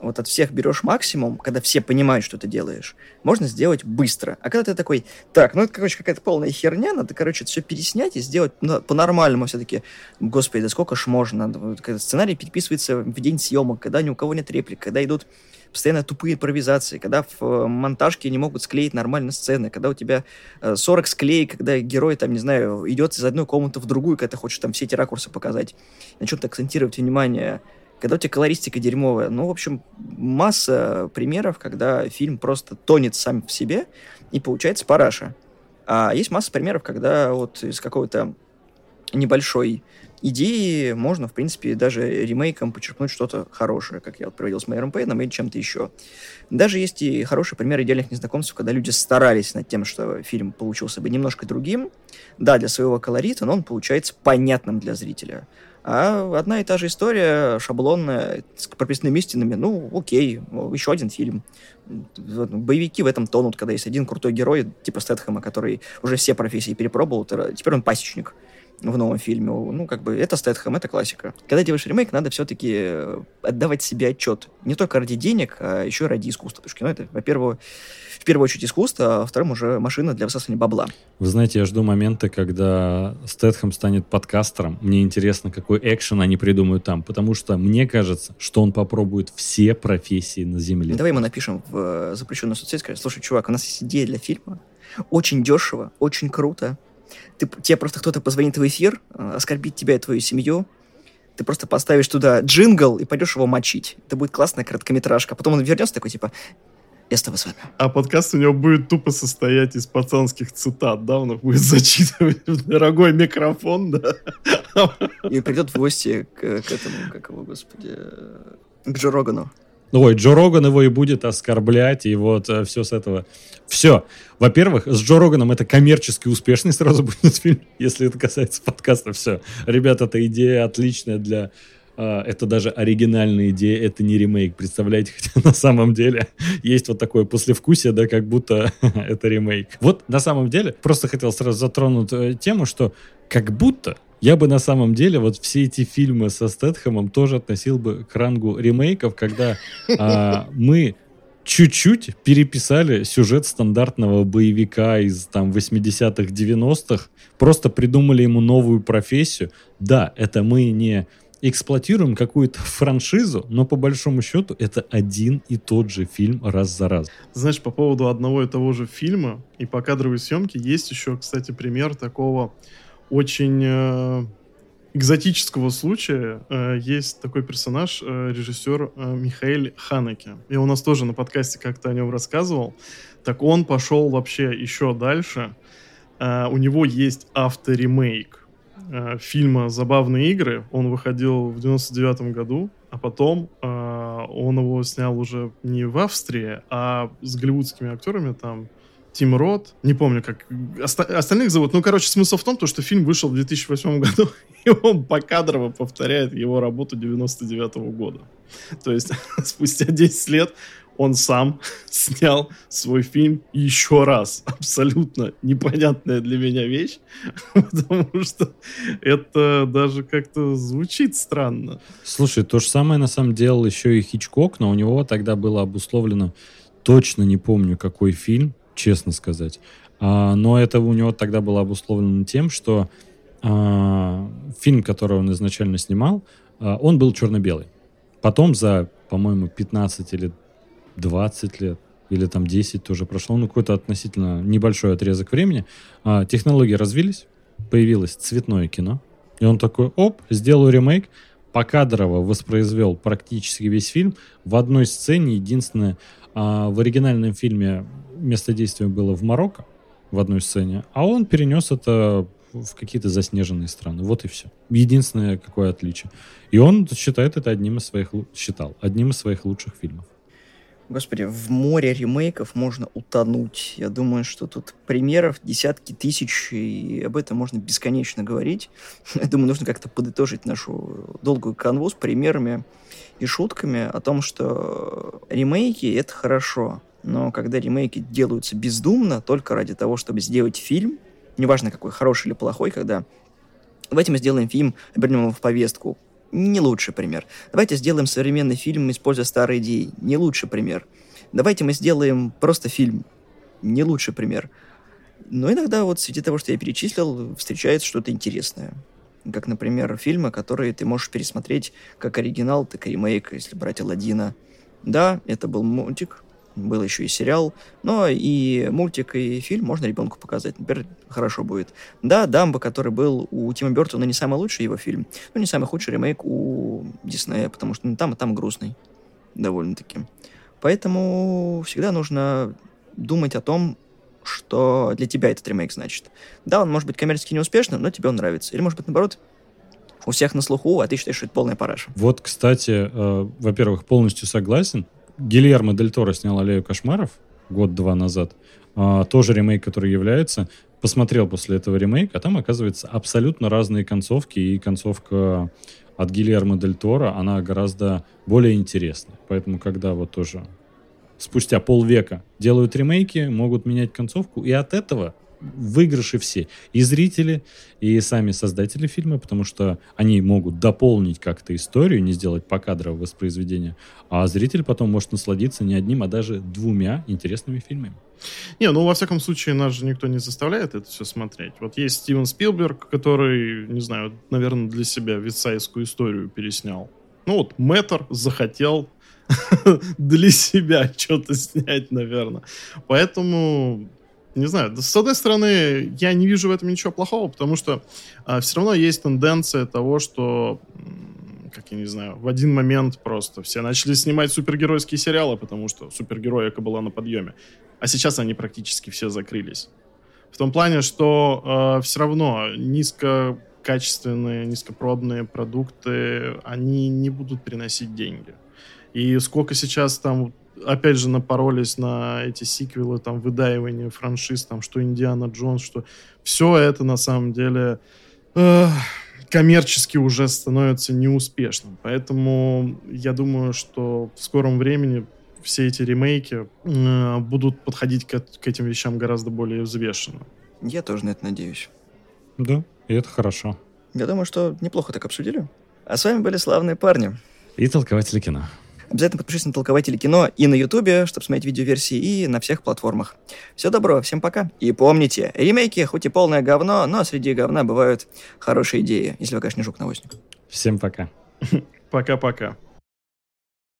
вот от всех берешь максимум, когда все понимают, что ты делаешь, можно сделать быстро. А когда ты такой, так, ну это, короче, какая-то полная херня, надо, короче, все переснять и сделать на- по-нормальному все-таки. Господи, да сколько ж можно? Вот сценарий переписывается в день съемок, когда ни у кого нет реплик, когда идут постоянно тупые импровизации, когда в э, монтажке не могут склеить нормально сцены, когда у тебя э, 40 склеек, когда герой, там, не знаю, идет из одной комнаты в другую, когда ты хочешь там все эти ракурсы показать, на чем-то акцентировать внимание, когда у тебя колористика дерьмовая. Ну, в общем, масса примеров, когда фильм просто тонет сам в себе, и получается параша. А есть масса примеров, когда вот из какого-то небольшой идеи можно, в принципе, даже ремейком почерпнуть что-то хорошее, как я вот проводил с Майером Пейном или чем-то еще. Даже есть и хороший пример идеальных незнакомцев, когда люди старались над тем, что фильм получился бы немножко другим. Да, для своего колорита, но он получается понятным для зрителя. А одна и та же история, шаблонная, с прописными истинами, ну, окей, еще один фильм. Боевики в этом тонут, когда есть один крутой герой, типа Стэтхэма, который уже все профессии перепробовал, теперь он пасечник в новом фильме. Ну, как бы, это Стэтхэм, это классика. Когда делаешь ремейк, надо все-таки отдавать себе отчет. Не только ради денег, а еще и ради искусства. Потому что кино это, во-первых, в первую очередь искусство, а во-вторых, уже машина для высасывания бабла. Вы знаете, я жду момента, когда Стэтхэм станет подкастером. Мне интересно, какой экшен они придумают там, потому что мне кажется, что он попробует все профессии на Земле. Давай ему напишем в э, запрещенную соцсеть, скажем, слушай, чувак, у нас есть идея для фильма, очень дешево, очень круто. Ты, тебе просто кто-то позвонит в эфир, э, оскорбит тебя и твою семью, ты просто поставишь туда джингл и пойдешь его мочить. Это будет классная короткометражка. Потом он вернется такой, типа, я с тобой с вами. А подкаст у него будет тупо состоять из пацанских цитат, да? Он их будет зачитывать в дорогой микрофон, да? И придет в гости к, к этому, как его, господи, э, к Джо Рогану. Ой, Джо Роган его и будет оскорблять, и вот все с этого. Все. Во-первых, с Джо Роганом это коммерчески успешный сразу будет фильм, если это касается подкаста. Все. Ребята, эта идея отличная для... а, Это даже оригинальная идея, это не ремейк, представляете? Хотя на самом деле есть вот такое послевкусие, да, как будто это ремейк. Вот на самом деле, просто хотел сразу затронуть э, тему, что как будто я бы на самом деле вот все эти фильмы со Стэтхэмом тоже относил бы к рангу ремейков, когда а, мы чуть-чуть переписали сюжет стандартного боевика из там 80-х, 90-х, просто придумали ему новую профессию. Да, это мы не эксплуатируем какую-то франшизу, но по большому счету это один и тот же фильм раз за раз. Знаешь, по поводу одного и того же фильма и по кадровой съемке есть еще, кстати, пример такого очень э, экзотического случая. Э, есть такой персонаж, э, режиссер Михаил Ханеке. Я у нас тоже на подкасте как-то о нем рассказывал. Так он пошел вообще еще дальше. У него есть авторемейк фильма «Забавные игры». Он выходил в 99 году, а потом э, он его снял уже не в Австрии, а с голливудскими актерами там Тим Рот, не помню, как оста- остальных зовут. Ну, короче, смысл в том, то, что фильм вышел в 2008 году, и он покадрово повторяет его работу 99 -го года. То есть спустя 10 лет он сам снял свой фильм еще раз. Абсолютно непонятная для меня вещь, потому что это даже как-то звучит странно. Слушай, то же самое на самом деле еще и Хичкок, но у него тогда было обусловлено, точно не помню, какой фильм, честно сказать. А, но это у него тогда было обусловлено тем, что а, фильм, который он изначально снимал, а, он был черно-белый. Потом за, по-моему, 15 или 20 лет, или там 10 тоже прошло, ну, какой-то относительно небольшой отрезок времени, а, технологии развились, появилось цветное кино, и он такой, оп, сделаю ремейк, покадрово воспроизвел практически весь фильм в одной сцене. Единственное, а, в оригинальном фильме место действия было в Марокко, в одной сцене, а он перенес это в какие-то заснеженные страны. Вот и все. Единственное какое отличие. И он считает это одним из своих считал одним из своих лучших фильмов. Господи, в море ремейков можно утонуть. Я думаю, что тут примеров десятки тысяч, и об этом можно бесконечно говорить. Я думаю, нужно как-то подытожить нашу долгую канву с примерами и шутками о том, что ремейки — это хорошо, но когда ремейки делаются бездумно, только ради того, чтобы сделать фильм, неважно какой, хороший или плохой, когда давайте мы сделаем фильм, обернем его в повестку, не лучший пример. Давайте сделаем современный фильм, используя старые идеи. Не лучший пример. Давайте мы сделаем просто фильм. Не лучший пример. Но иногда вот среди того, что я перечислил, встречается что-то интересное. Как, например, фильмы, которые ты можешь пересмотреть как оригинал, так и ремейк, если брать Алладина. Да, это был мультик, был еще и сериал, но и мультик, и фильм можно ребенку показать. Например, хорошо будет. Да, Дамбо, который был у Тима Бертона, не самый лучший его фильм, но не самый худший ремейк у Диснея, потому что ну, там и там грустный довольно-таки. Поэтому всегда нужно думать о том, что для тебя этот ремейк значит. Да, он может быть коммерчески неуспешным, но тебе он нравится. Или, может быть, наоборот, у всех на слуху, а ты считаешь, что это полная параша. Вот, кстати, э, во-первых, полностью согласен. Гильермо Дель Торо снял «Аллею кошмаров» год-два назад. А, тоже ремейк, который является. Посмотрел после этого ремейка, а там, оказывается, абсолютно разные концовки. И концовка от Гильермо Дель Торо, она гораздо более интересная. Поэтому, когда вот тоже спустя полвека делают ремейки, могут менять концовку, и от этого выигрыши все. И зрители, и сами создатели фильма, потому что они могут дополнить как-то историю, не сделать покадровое воспроизведение, а зритель потом может насладиться не одним, а даже двумя интересными фильмами. Не, ну, во всяком случае, нас же никто не заставляет это все смотреть. Вот есть Стивен Спилберг, который, не знаю, наверное, для себя вицайскую историю переснял. Ну вот, Мэтр захотел для себя что-то снять, наверное. Поэтому не знаю, с одной стороны, я не вижу в этом ничего плохого, потому что а, все равно есть тенденция того, что, как я не знаю, в один момент просто все начали снимать супергеройские сериалы, потому что супергероика была на подъеме, а сейчас они практически все закрылись. В том плане, что э, а, все равно низкокачественные, низкопробные продукты, они не будут приносить деньги. И сколько сейчас там опять же, напоролись на эти сиквелы, там, выдаивание франшиз, там, что Индиана Джонс, что все это на самом деле э, коммерчески уже становится неуспешным. Поэтому я думаю, что в скором времени все эти ремейки э, будут подходить к, к этим вещам гораздо более взвешенно. Я тоже на это надеюсь. Да, и это хорошо. Я думаю, что неплохо так обсудили. А с вами были славные парни. И толкователи кино. Обязательно подпишитесь на Толкователи кино и на Ютубе, чтобы смотреть видеоверсии, и на всех платформах. Все добро, всем пока. И помните, ремейки хоть и полное говно, но среди говна бывают хорошие идеи, если вы, конечно, не жук-навозник. Всем пока. Пока-пока.